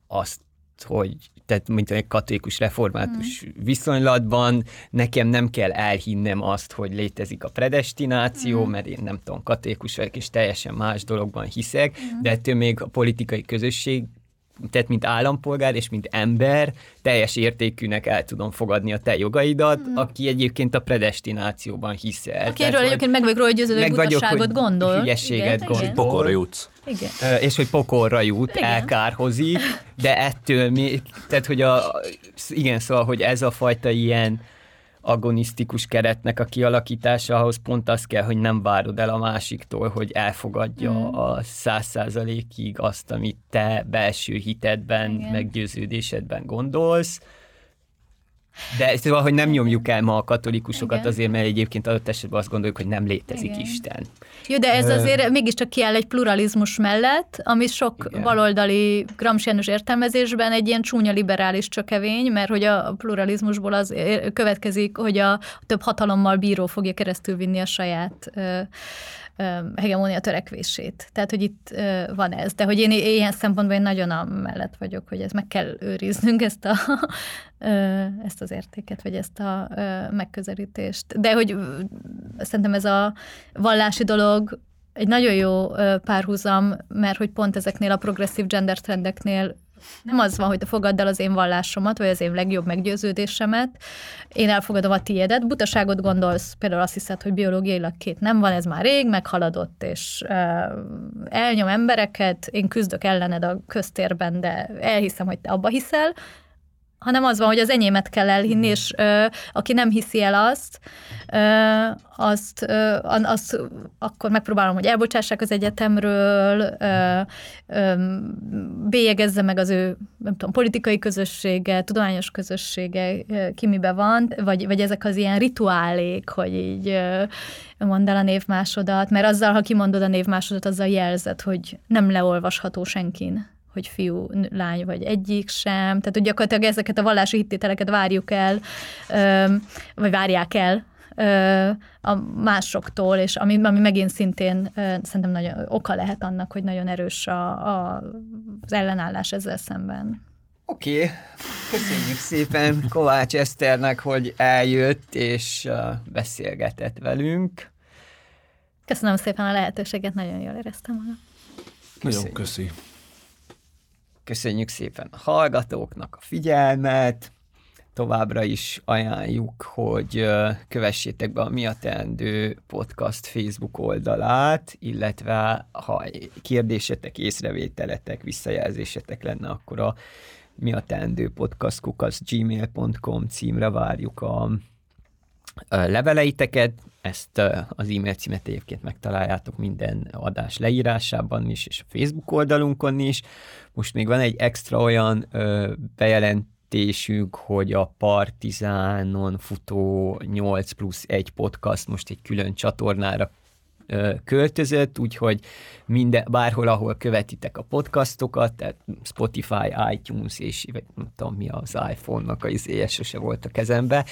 azt, hogy tehát mint egy katolikus református mm. viszonylatban nekem nem kell elhinnem azt, hogy létezik a predestináció, mm. mert én nem tudom, katolikus vagyok, és teljesen más dologban hiszek, mm. de ettől még a politikai közösség tehát mint állampolgár és mint ember teljes értékűnek el tudom fogadni a te jogaidat, mm. aki egyébként a predestinációban hiszel. Akiről egyébként meg vagyok róla győződő, hogy butasságot gondol. Hülyeséget igen, gondol. Pokorra jutsz. Igen. És hogy pokorra jut, igen. elkárhozik, de ettől még, tehát hogy a, igen, szóval, hogy ez a fajta ilyen agonisztikus keretnek a kialakítása, ahhoz pont az kell, hogy nem várod el a másiktól, hogy elfogadja mm. a száz százalékig azt, amit te belső hitedben, Igen. meggyőződésedben gondolsz, de szóval, hogy nem nyomjuk el ma a katolikusokat Igen. azért, mert egyébként adott esetben azt gondoljuk, hogy nem létezik Igen. Isten. Jó, de ez azért mégiscsak kiáll egy pluralizmus mellett, ami sok Igen. baloldali gramsciánus értelmezésben egy ilyen csúnya liberális csökevény, mert hogy a pluralizmusból az következik, hogy a több hatalommal bíró fogja keresztül vinni a saját hegemónia törekvését. Tehát, hogy itt van ez. De hogy én ilyen szempontból én nagyon a mellett vagyok, hogy ez meg kell őriznünk ezt, a, ezt az értéket, vagy ezt a megközelítést. De hogy szerintem ez a vallási dolog egy nagyon jó párhuzam, mert hogy pont ezeknél a progresszív gender trendeknél nem az van, hogy te fogadd el az én vallásomat, vagy az én legjobb meggyőződésemet, én elfogadom a tiédet, butaságot gondolsz, például azt hiszed, hogy biológiailag két nem van, ez már rég meghaladott, és uh, elnyom embereket, én küzdök ellened a köztérben, de elhiszem, hogy te abba hiszel, hanem az van, hogy az enyémet kell elhinni, és ö, aki nem hiszi el azt, ö, azt, ö, azt akkor megpróbálom, hogy elbocsássák az egyetemről, ö, ö, bélyegezze meg az ő nem tudom, politikai közössége, tudományos közössége, ki mibe van, vagy, vagy ezek az ilyen rituálék, hogy így ö, mondd el a névmásodat, mert azzal, ha kimondod a névmásodat, azzal jelzed, hogy nem leolvasható senkin hogy fiú, lány vagy egyik sem. Tehát, hogy gyakorlatilag ezeket a vallási hittételeket várjuk el, vagy várják el a másoktól, és ami, ami megint szintén szerintem nagyon oka lehet annak, hogy nagyon erős a, a, az ellenállás ezzel szemben. Oké, okay. köszönjük szépen Kovács Eszternek, hogy eljött és beszélgetett velünk. Köszönöm szépen a lehetőséget, nagyon jól éreztem magam. Nagyon köszi. Köszönjük szépen a hallgatóknak a figyelmet, továbbra is ajánljuk, hogy kövessétek be a Mi a Teendő podcast Facebook oldalát, illetve ha kérdésetek, észrevételetek, visszajelzésetek lenne, akkor a Mi a Teendő podcast gmail.com címre várjuk a leveleiteket, ezt az e-mail címet egyébként megtaláljátok minden adás leírásában is, és a Facebook oldalunkon is. Most még van egy extra olyan bejelent meglepetésünk, hogy a Partizánon futó 8 plusz 1 podcast most egy külön csatornára költözött, úgyhogy minden, bárhol, ahol követitek a podcastokat, tehát Spotify, iTunes, és vagy nem tudom mi az iPhone-nak a izéje, sose volt a kezembe,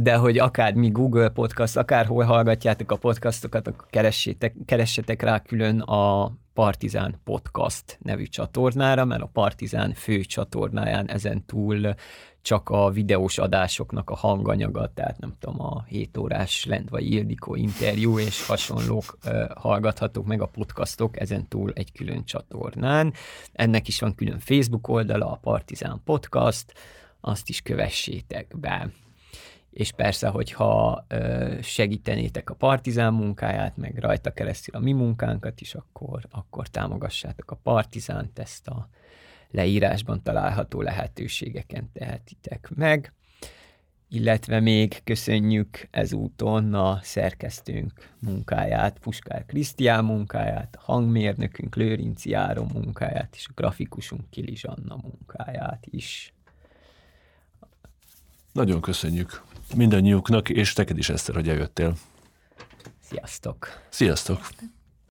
de hogy akár mi Google Podcast, akárhol hallgatjátok a podcastokat, akkor keressétek, keressetek rá külön a Partizán Podcast nevű csatornára, mert a Partizán fő csatornáján ezen túl csak a videós adásoknak a hanganyaga, tehát nem tudom, a 7 órás Lent vagy Ildikó interjú és hasonlók uh, hallgathatók meg a podcastok ezen túl egy külön csatornán. Ennek is van külön Facebook oldala, a Partizán Podcast, azt is kövessétek be és persze, hogyha segítenétek a partizán munkáját, meg rajta keresztül a mi munkánkat is, akkor, akkor támogassátok a partizánt, ezt a leírásban található lehetőségeken tehetitek meg. Illetve még köszönjük ezúton a szerkesztőnk munkáját, Puskár Krisztián munkáját, a hangmérnökünk Lőrinci Áron munkáját, és a grafikusunk Kili munkáját is. Nagyon köszönjük mindannyiuknak, és neked is, Eszter, hogy eljöttél. Sziasztok! Sziasztok!